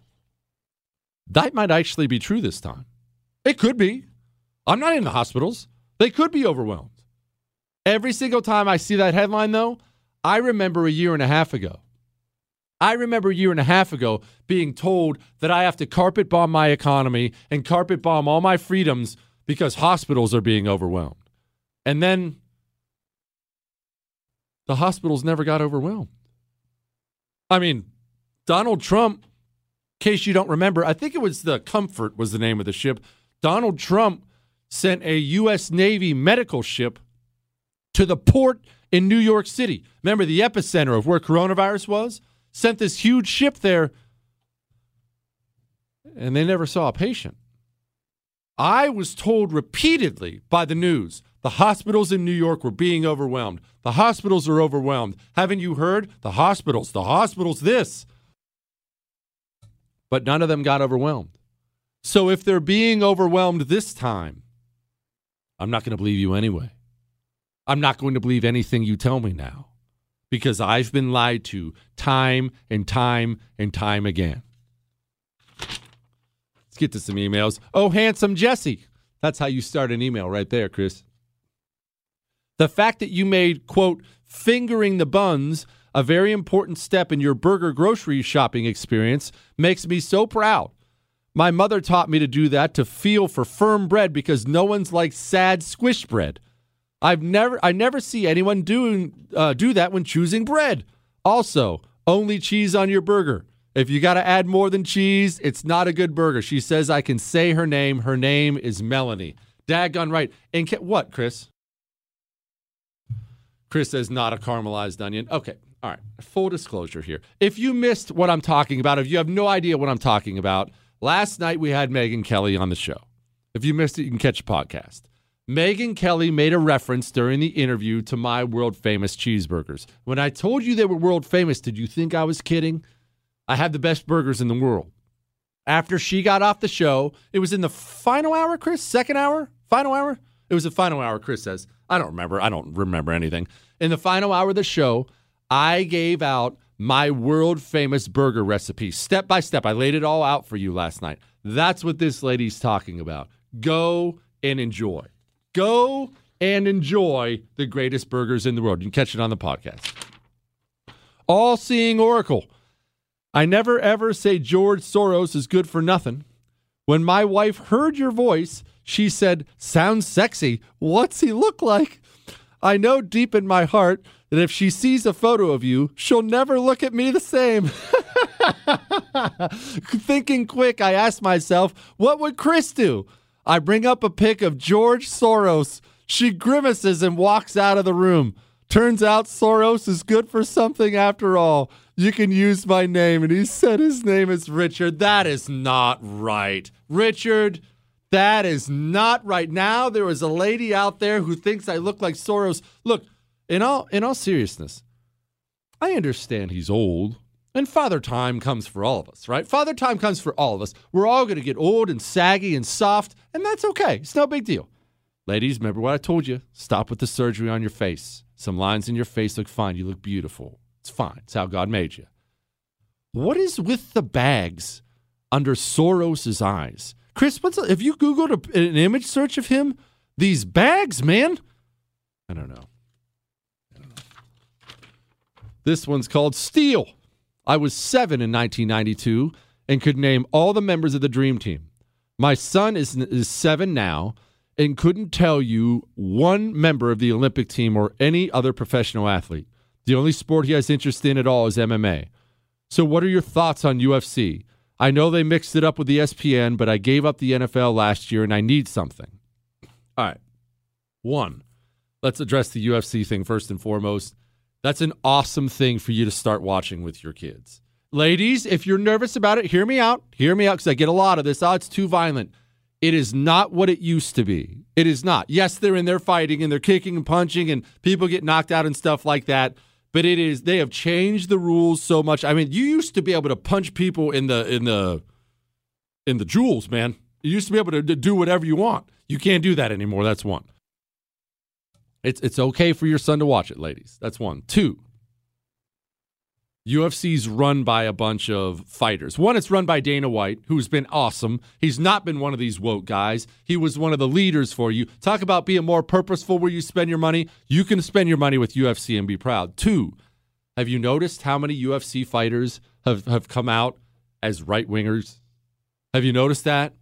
that might actually be true this time. It could be. I'm not in the hospitals. They could be overwhelmed. Every single time I see that headline, though, I remember a year and a half ago. I remember a year and a half ago being told that I have to carpet bomb my economy and carpet bomb all my freedoms because hospitals are being overwhelmed. And then the hospitals never got overwhelmed. I mean, Donald Trump, in case you don't remember, I think it was the Comfort was the name of the ship. Donald Trump sent a U.S. Navy medical ship to the port in New York City. Remember the epicenter of where coronavirus was? Sent this huge ship there, and they never saw a patient. I was told repeatedly by the news the hospitals in New York were being overwhelmed. The hospitals are overwhelmed. Haven't you heard? The hospitals, the hospitals, this. But none of them got overwhelmed. So if they're being overwhelmed this time, I'm not going to believe you anyway. I'm not going to believe anything you tell me now because I've been lied to time and time and time again. Let's get to some emails. Oh, handsome Jesse. That's how you start an email right there, Chris. The fact that you made, quote, fingering the buns a very important step in your burger grocery shopping experience makes me so proud. My mother taught me to do that to feel for firm bread because no one's like sad squish bread. I've never I never see anyone doing uh, do that when choosing bread. Also, only cheese on your burger. If you got to add more than cheese, it's not a good burger. She says I can say her name. Her name is Melanie. Daggone right. And ca- what, Chris? Chris says not a caramelized onion. Okay. All right. Full disclosure here. If you missed what I'm talking about, if you have no idea what I'm talking about, last night we had Megyn Kelly on the show. If you missed it, you can catch a podcast. Megyn Kelly made a reference during the interview to my world famous cheeseburgers. When I told you they were world famous, did you think I was kidding? I have the best burgers in the world. After she got off the show, it was in the final hour, Chris? Second hour? Final hour? It was the final hour, Chris says. I don't remember. I don't remember anything. In the final hour of the show, I gave out my world famous burger recipe step by step. I laid it all out for you last night. That's what this lady's talking about. Go and enjoy. Go and enjoy the greatest burgers in the world. You can catch it on the podcast. All seeing Oracle. I never ever say George Soros is good for nothing. When my wife heard your voice, she said, Sounds sexy. What's he look like? I know deep in my heart that if she sees a photo of you, she'll never look at me the same. Thinking quick, I asked myself, what would Chris do? I bring up a pic of George Soros. She grimaces and walks out of the room. Turns out Soros is good for something after all. You can use my name. And he said his name is Richard. That is not right. Richard, that is not right. Now there is a lady out there who thinks I look like Soros. Look, in all in all seriousness, I understand he's old. And father time comes for all of us, right? Father time comes for all of us. We're all going to get old and saggy and soft, and that's okay. It's no big deal. Ladies, remember what I told you. Stop with the surgery on your face. Some lines in your face look fine. You look beautiful. It's fine. It's how God made you. What is with the bags under Soros's eyes? Chris, what's if you Googled a, an image search of him? These bags, man. I don't know. I don't know. This one's called Steel. I was seven in 1992 and could name all the members of the Dream Team. My son is, is seven now and couldn't tell you one member of the Olympic team or any other professional athlete. The only sport he has interest in at all is MMA. So, what are your thoughts on UFC? I know they mixed it up with the ESPN, but I gave up the NFL last year and I need something. All right. One, let's address the UFC thing first and foremost. That's an awesome thing for you to start watching with your kids. Ladies, if you're nervous about it, hear me out. Hear me out because I get a lot of this. Oh, it's too violent. It is not what it used to be. It is not. Yes, they're in there fighting and they're kicking and punching and people get knocked out and stuff like that. But it is they have changed the rules so much. I mean, you used to be able to punch people in the in the in the jewels, man. You used to be able to do whatever you want. You can't do that anymore. That's one. It's it's okay for your son to watch it, ladies. That's one. Two. UFC's run by a bunch of fighters. One, it's run by Dana White, who's been awesome. He's not been one of these woke guys. He was one of the leaders for you. Talk about being more purposeful where you spend your money. You can spend your money with UFC and be proud. Two, have you noticed how many UFC fighters have, have come out as right wingers? Have you noticed that?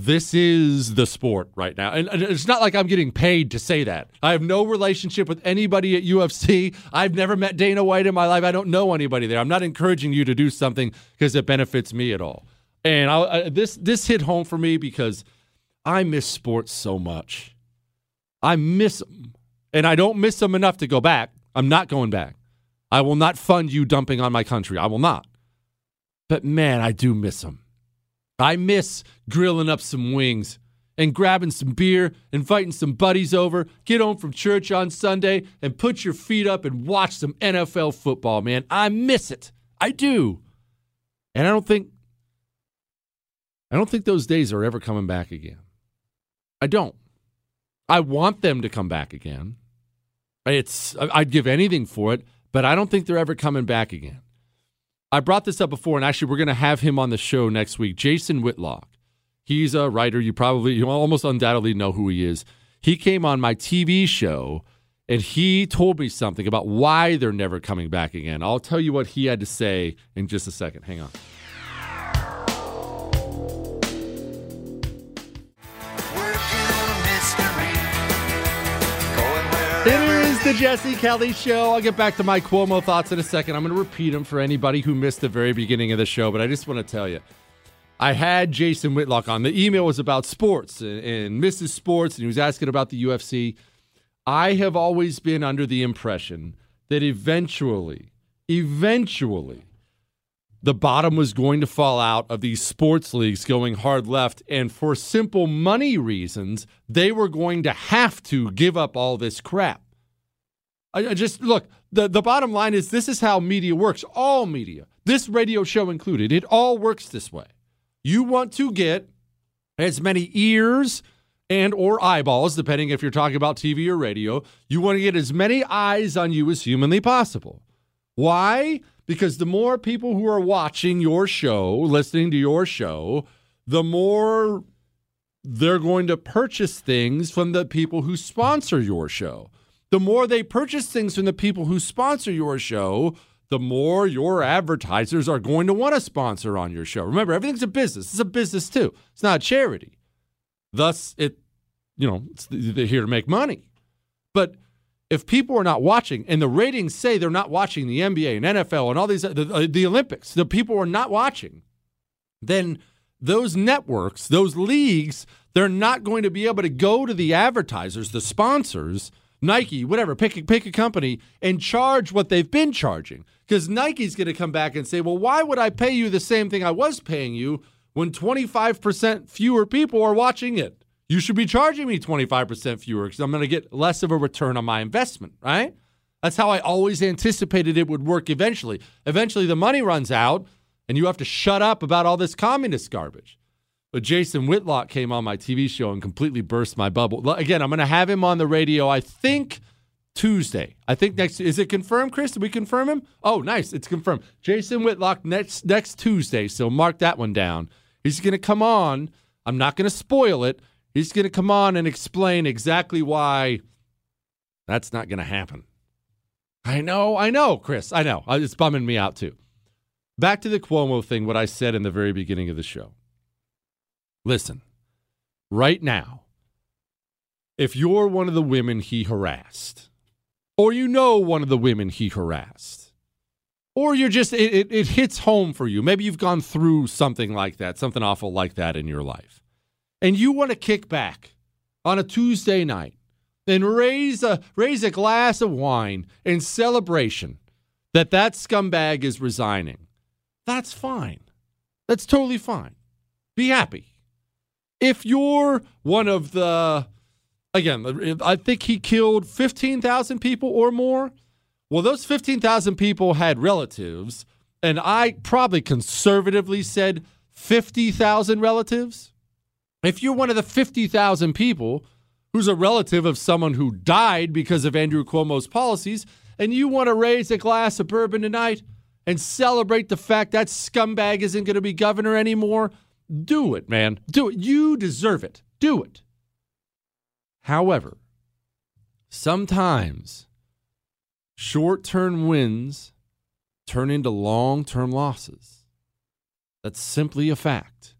This is the sport right now. And it's not like I'm getting paid to say that. I have no relationship with anybody at UFC. I've never met Dana White in my life. I don't know anybody there. I'm not encouraging you to do something because it benefits me at all. And I, I, this this hit home for me because I miss sports so much. I miss them. And I don't miss them enough to go back. I'm not going back. I will not fund you dumping on my country. I will not. But man, I do miss them. I miss grilling up some wings and grabbing some beer, inviting some buddies over, get home from church on Sunday, and put your feet up and watch some NFL football, man. I miss it. I do. And I don't think I don't think those days are ever coming back again. I don't. I want them to come back again. It's I'd give anything for it, but I don't think they're ever coming back again. I brought this up before, and actually, we're going to have him on the show next week. Jason Whitlock. He's a writer. You probably, you almost undoubtedly know who he is. He came on my TV show and he told me something about why they're never coming back again. I'll tell you what he had to say in just a second. Hang on. It is the Jesse Kelly Show. I'll get back to my Cuomo thoughts in a second. I'm going to repeat them for anybody who missed the very beginning of the show, but I just want to tell you. I had Jason Whitlock on. The email was about sports and, and misses Sports, and he was asking about the UFC. I have always been under the impression that eventually, eventually, the bottom was going to fall out of these sports leagues going hard left. And for simple money reasons, they were going to have to give up all this crap. I, I just look, the, the bottom line is this is how media works. All media, this radio show included, it all works this way. You want to get as many ears and or eyeballs depending if you're talking about TV or radio you want to get as many eyes on you as humanly possible why because the more people who are watching your show listening to your show the more they're going to purchase things from the people who sponsor your show the more they purchase things from the people who sponsor your show the more your advertisers are going to want to sponsor on your show. Remember, everything's a business. It's a business too. It's not charity. Thus, it, you know, they're here to make money. But if people are not watching, and the ratings say they're not watching the NBA and NFL and all these, uh, the, uh, the Olympics, the people are not watching, then those networks, those leagues, they're not going to be able to go to the advertisers, the sponsors, Nike, whatever, pick a, pick a company and charge what they've been charging. Because Nike's going to come back and say, well, why would I pay you the same thing I was paying you when 25% fewer people are watching it? You should be charging me 25% fewer because I'm going to get less of a return on my investment, right? That's how I always anticipated it would work eventually. Eventually, the money runs out, and you have to shut up about all this communist garbage. But Jason Whitlock came on my TV show and completely burst my bubble. Again, I'm going to have him on the radio, I think Tuesday. I think next is it confirmed, Chris? Did we confirm him? Oh, nice. It's confirmed. Jason Whitlock next next Tuesday. So mark that one down. He's going to come on. I'm not going to spoil it. He's going to come on and explain exactly why that's not going to happen. I know, I know, Chris. I know. It's bumming me out too. Back to the Cuomo thing, what I said in the very beginning of the show. Listen, right now, if you're one of the women he harassed, or you know one of the women he harassed, or you're just, it, it, it hits home for you. Maybe you've gone through something like that, something awful like that in your life, and you want to kick back on a Tuesday night and raise a, raise a glass of wine in celebration that that scumbag is resigning. That's fine. That's totally fine. Be happy. If you're one of the, again, I think he killed 15,000 people or more. Well, those 15,000 people had relatives, and I probably conservatively said 50,000 relatives. If you're one of the 50,000 people who's a relative of someone who died because of Andrew Cuomo's policies, and you want to raise a glass of bourbon tonight and celebrate the fact that scumbag isn't going to be governor anymore, do it, man. Do it. You deserve it. Do it. However, sometimes short term wins turn into long term losses. That's simply a fact.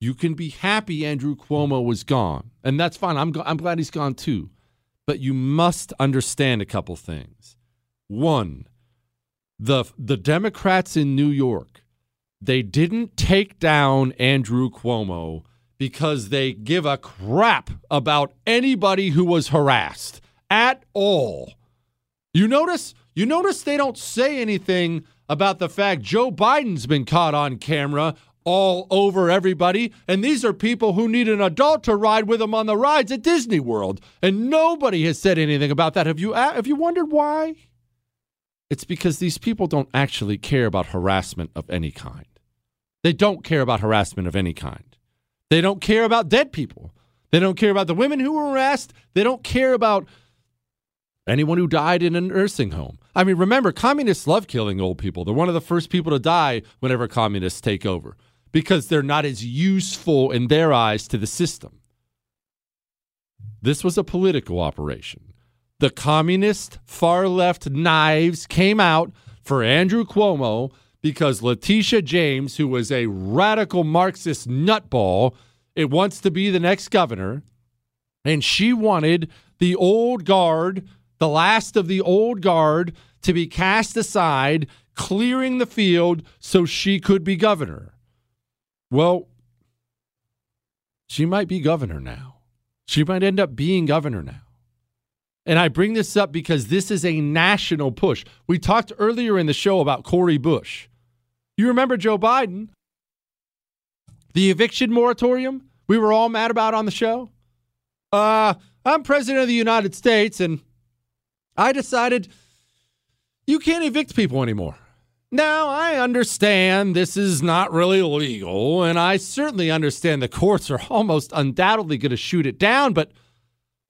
You can be happy Andrew Cuomo was gone, and that's fine. I'm, go- I'm glad he's gone too. But you must understand a couple things. One, the the Democrats in New York, they didn't take down Andrew Cuomo because they give a crap about anybody who was harassed at all. You notice? You notice they don't say anything about the fact Joe Biden's been caught on camera all over everybody, and these are people who need an adult to ride with them on the rides at Disney World, and nobody has said anything about that. Have you have you wondered why? It's because these people don't actually care about harassment of any kind. They don't care about harassment of any kind. They don't care about dead people. They don't care about the women who were harassed. They don't care about anyone who died in a nursing home. I mean, remember, communists love killing old people. They're one of the first people to die whenever communists take over because they're not as useful in their eyes to the system. This was a political operation. The communist far left knives came out for Andrew Cuomo because Letitia James, who was a radical Marxist nutball, it wants to be the next governor, and she wanted the old guard, the last of the old guard, to be cast aside, clearing the field so she could be governor. Well, she might be governor now. She might end up being governor now. And I bring this up because this is a national push. We talked earlier in the show about Cori Bush. You remember Joe Biden? The eviction moratorium we were all mad about on the show? Uh, I'm president of the United States and I decided you can't evict people anymore. Now, I understand this is not really legal, and I certainly understand the courts are almost undoubtedly going to shoot it down, but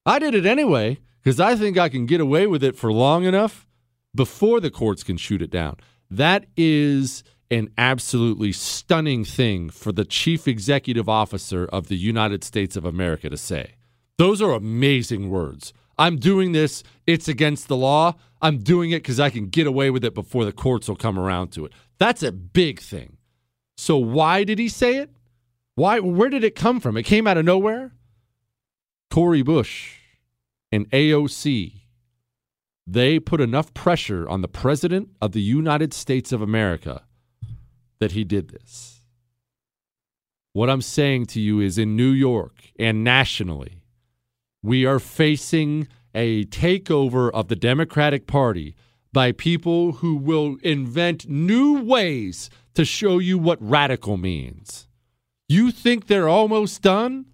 I did it anyway because I think I can get away with it for long enough before the courts can shoot it down. That is an absolutely stunning thing for the chief executive officer of the United States of America to say. Those are amazing words. I'm doing this, it's against the law. I'm doing it because I can get away with it before the courts will come around to it. That's a big thing. So, why did he say it? Why? Where did it come from? It came out of nowhere. Cori Bush and AOC, they put enough pressure on the President of the United States of America that he did this. What I'm saying to you is in New York and nationally, we are facing a takeover of the Democratic Party by people who will invent new ways to show you what radical means. You think they're almost done?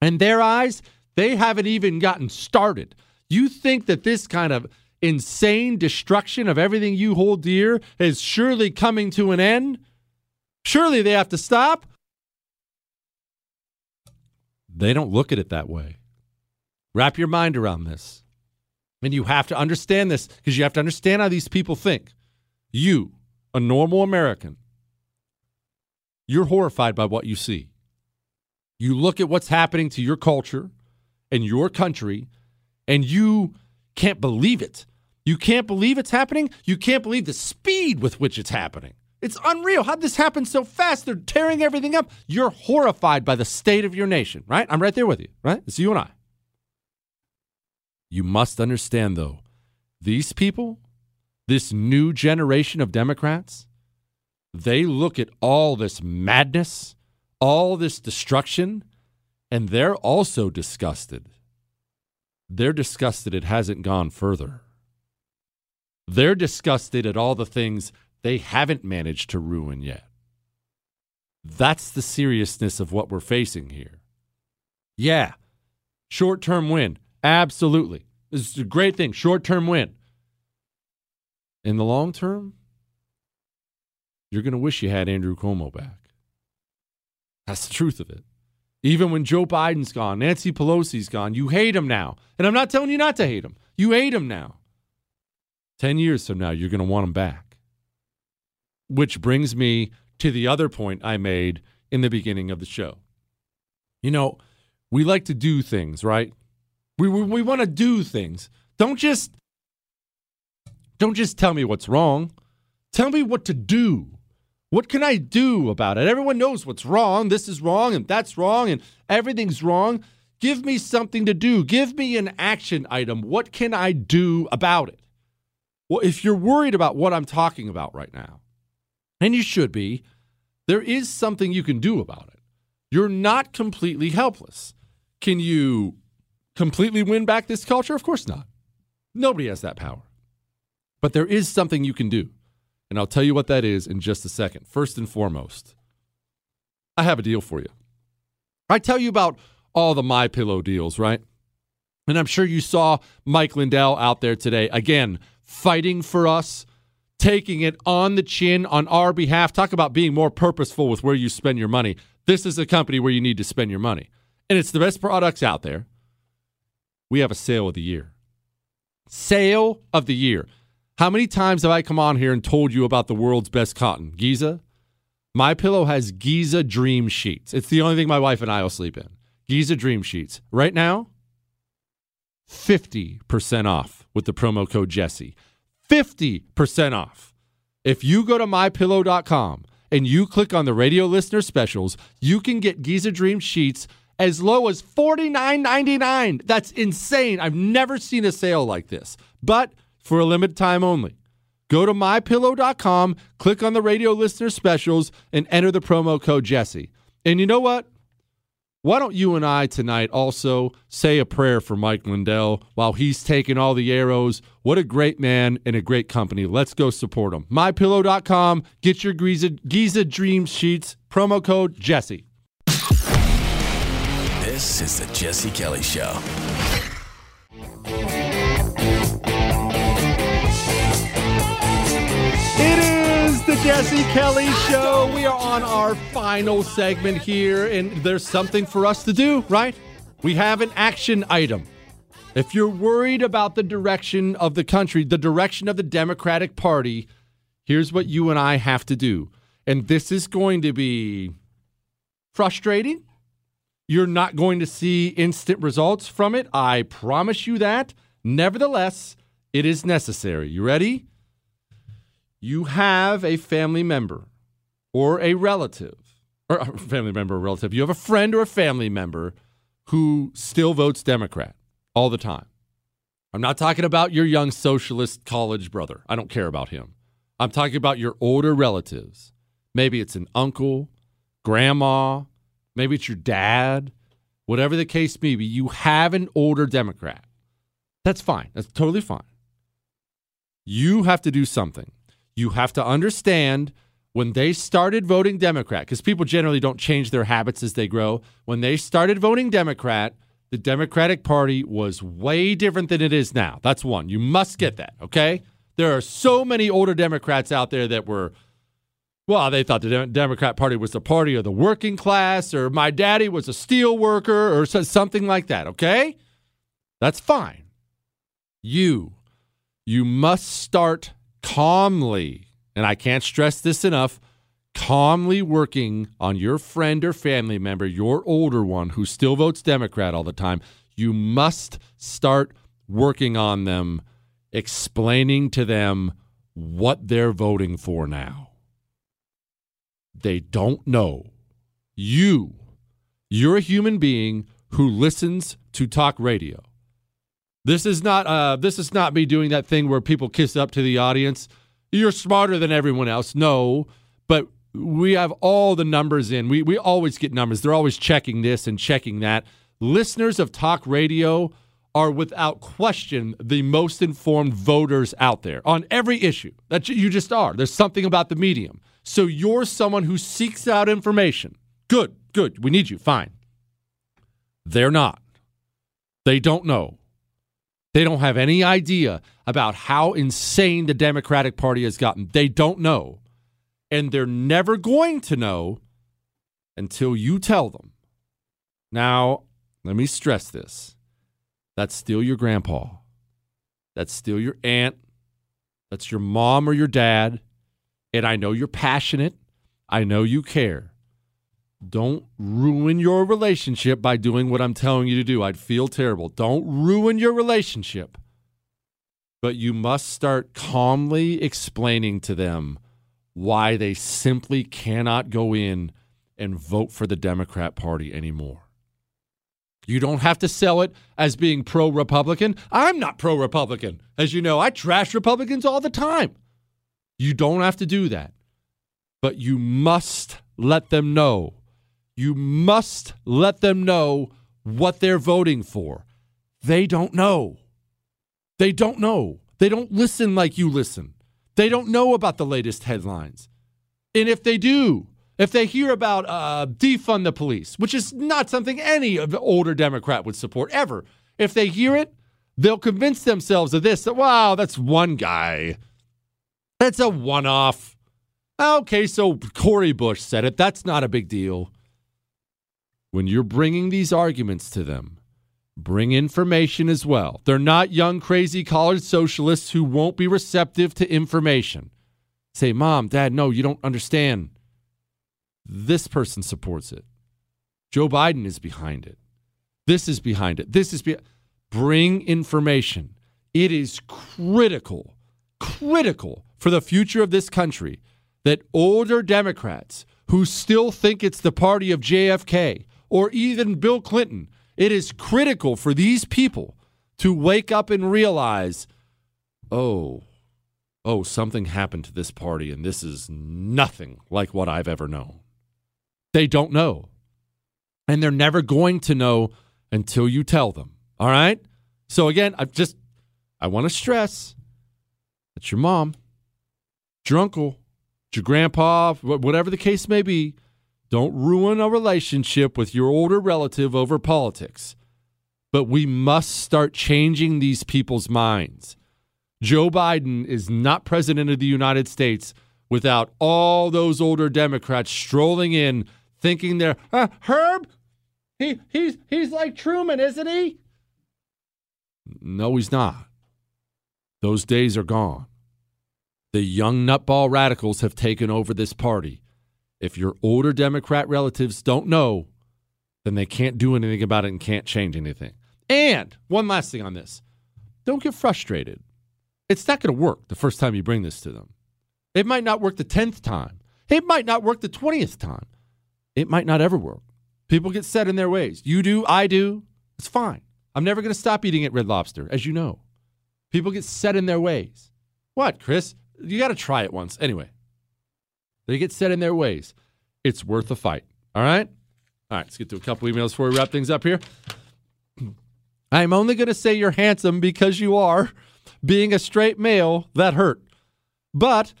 In their eyes, they haven't even gotten started. You think that this kind of insane destruction of everything you hold dear is surely coming to an end? Surely they have to stop? They don't look at it that way. Wrap your mind around this. And you have to understand this because you have to understand how these people think. You, a normal American, you're horrified by what you see. You look at what's happening to your culture and your country, and you can't believe it. You can't believe it's happening. You can't believe the speed with which it's happening. It's unreal. How'd this happen so fast? They're tearing everything up. You're horrified by the state of your nation, right? I'm right there with you, right? It's you and I. You must understand, though, these people, this new generation of Democrats, they look at all this madness, all this destruction, and they're also disgusted. They're disgusted it hasn't gone further. They're disgusted at all the things they haven't managed to ruin yet. That's the seriousness of what we're facing here. Yeah, short term win. Absolutely. This is a great thing. Short term win. In the long term, you're going to wish you had Andrew Cuomo back. That's the truth of it. Even when Joe Biden's gone, Nancy Pelosi's gone, you hate him now. And I'm not telling you not to hate him. You hate him now. 10 years from now, you're going to want him back. Which brings me to the other point I made in the beginning of the show. You know, we like to do things, right? We, we, we want to do things. Don't just don't just tell me what's wrong. Tell me what to do. What can I do about it? Everyone knows what's wrong. This is wrong and that's wrong and everything's wrong. Give me something to do. Give me an action item. What can I do about it? Well, if you're worried about what I'm talking about right now, and you should be, there is something you can do about it. You're not completely helpless. Can you completely win back this culture? Of course not. Nobody has that power. But there is something you can do. And I'll tell you what that is in just a second. First and foremost, I have a deal for you. I tell you about all the My Pillow deals, right? And I'm sure you saw Mike Lindell out there today again fighting for us, taking it on the chin on our behalf. Talk about being more purposeful with where you spend your money. This is a company where you need to spend your money. And it's the best products out there we have a sale of the year. Sale of the year. How many times have I come on here and told you about the world's best cotton? Giza? My pillow has Giza Dream Sheets. It's the only thing my wife and I will sleep in. Giza Dream Sheets. Right now, 50% off with the promo code Jesse. 50% off. If you go to mypillow.com and you click on the radio listener specials, you can get Giza Dream Sheets as low as $49.99. That's insane. I've never seen a sale like this, but for a limited time only. Go to mypillow.com, click on the radio listener specials, and enter the promo code Jesse. And you know what? Why don't you and I tonight also say a prayer for Mike Lindell while he's taking all the arrows? What a great man and a great company. Let's go support him. MyPillow.com. Get your Giza, Giza Dream Sheets. Promo code Jesse. This is the Jesse Kelly Show. It is the Jesse Kelly Show. We are on our final segment here, and there's something for us to do, right? We have an action item. If you're worried about the direction of the country, the direction of the Democratic Party, here's what you and I have to do. And this is going to be frustrating. You're not going to see instant results from it. I promise you that. Nevertheless, it is necessary. You ready? You have a family member or a relative, or a family member or relative. You have a friend or a family member who still votes Democrat all the time. I'm not talking about your young socialist college brother. I don't care about him. I'm talking about your older relatives. Maybe it's an uncle, grandma, maybe it's your dad, whatever the case may be. You have an older Democrat. That's fine. That's totally fine. You have to do something. You have to understand when they started voting Democrat, because people generally don't change their habits as they grow. When they started voting Democrat, the Democratic Party was way different than it is now. That's one. You must get that, okay? There are so many older Democrats out there that were, well, they thought the Dem- Democrat Party was the party of the working class, or my daddy was a steel worker, or so- something like that, okay? That's fine. You, you must start calmly, and I can't stress this enough calmly working on your friend or family member, your older one who still votes Democrat all the time, you must start working on them, explaining to them what they're voting for now. They don't know. You, you're a human being who listens to talk radio. This is not uh, this is not me doing that thing where people kiss up to the audience. You're smarter than everyone else. No, but we have all the numbers in. We we always get numbers. They're always checking this and checking that. Listeners of talk radio are without question the most informed voters out there on every issue. That you just are. There's something about the medium. So you're someone who seeks out information. Good, good. We need you. Fine. They're not. They don't know. They don't have any idea about how insane the Democratic Party has gotten. They don't know. And they're never going to know until you tell them. Now, let me stress this that's still your grandpa, that's still your aunt, that's your mom or your dad. And I know you're passionate, I know you care. Don't ruin your relationship by doing what I'm telling you to do. I'd feel terrible. Don't ruin your relationship. But you must start calmly explaining to them why they simply cannot go in and vote for the Democrat Party anymore. You don't have to sell it as being pro Republican. I'm not pro Republican. As you know, I trash Republicans all the time. You don't have to do that. But you must let them know. You must let them know what they're voting for. They don't know. They don't know. They don't listen like you listen. They don't know about the latest headlines. And if they do, if they hear about uh, defund the police, which is not something any older Democrat would support ever, if they hear it, they'll convince themselves of this that, wow, that's one guy. That's a one off. Okay, so Cori Bush said it. That's not a big deal. When you're bringing these arguments to them, bring information as well. They're not young, crazy college socialists who won't be receptive to information. Say, Mom, Dad, no, you don't understand. This person supports it. Joe Biden is behind it. This is behind it. This is be- bring information. It is critical, critical for the future of this country that older Democrats who still think it's the party of JFK or even Bill Clinton, it is critical for these people to wake up and realize, oh, oh, something happened to this party and this is nothing like what I've ever known. They don't know. And they're never going to know until you tell them. All right? So again, I just I want to stress it's your mom, your uncle, your grandpa, whatever the case may be. Don't ruin a relationship with your older relative over politics. But we must start changing these people's minds. Joe Biden is not president of the United States without all those older Democrats strolling in thinking they're uh, Herb. He he's he's like Truman, isn't he? No, he's not. Those days are gone. The young nutball radicals have taken over this party. If your older Democrat relatives don't know, then they can't do anything about it and can't change anything. And one last thing on this don't get frustrated. It's not going to work the first time you bring this to them. It might not work the 10th time. It might not work the 20th time. It might not ever work. People get set in their ways. You do, I do. It's fine. I'm never going to stop eating at Red Lobster, as you know. People get set in their ways. What, Chris? You got to try it once. Anyway, they get set in their ways. It's worth a fight. All right? All right, let's get to a couple emails before we wrap things up here. I'm only going to say you're handsome because you are. Being a straight male, that hurt. But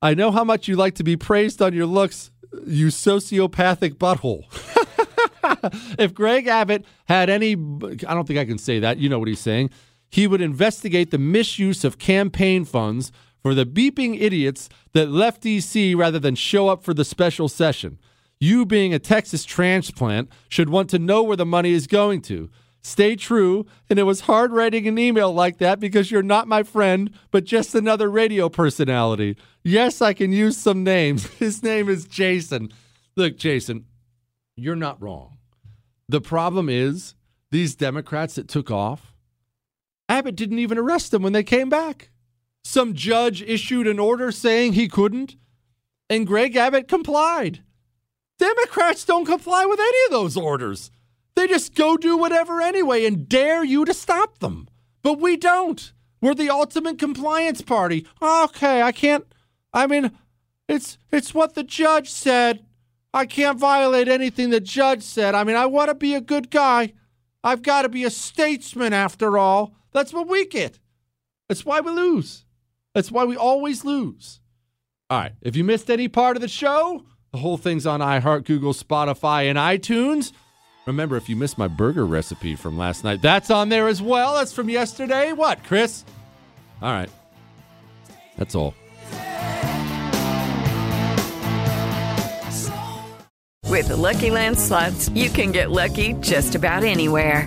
I know how much you like to be praised on your looks, you sociopathic butthole. if Greg Abbott had any, I don't think I can say that. You know what he's saying. He would investigate the misuse of campaign funds for the beeping idiots that left DC rather than show up for the special session. You, being a Texas transplant, should want to know where the money is going to. Stay true. And it was hard writing an email like that because you're not my friend, but just another radio personality. Yes, I can use some names. His name is Jason. Look, Jason, you're not wrong. The problem is these Democrats that took off, Abbott didn't even arrest them when they came back. Some judge issued an order saying he couldn't, and Greg Abbott complied. Democrats don't comply with any of those orders. They just go do whatever anyway and dare you to stop them. But we don't. We're the ultimate compliance party. Okay, I can't I mean, it's it's what the judge said. I can't violate anything the judge said. I mean, I want to be a good guy. I've got to be a statesman after all. That's what we get. That's why we lose. That's why we always lose. All right. If you missed any part of the show, the whole thing's on iHeart, Google, Spotify, and iTunes. Remember, if you missed my burger recipe from last night, that's on there as well. That's from yesterday. What, Chris? All right. That's all. With the Lucky Land slots, you can get lucky just about anywhere.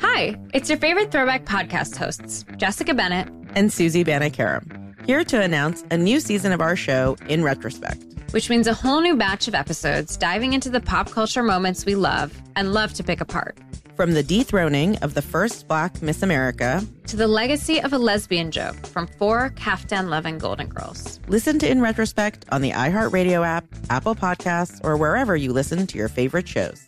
Hi, it's your favorite throwback podcast hosts, Jessica Bennett and Susie Banikarim, here to announce a new season of our show in retrospect. Which means a whole new batch of episodes diving into the pop culture moments we love and love to pick apart. From the dethroning of the first black Miss America to the legacy of a lesbian joke from four Kaftan loving Golden Girls. Listen to In Retrospect on the iHeartRadio app, Apple Podcasts, or wherever you listen to your favorite shows.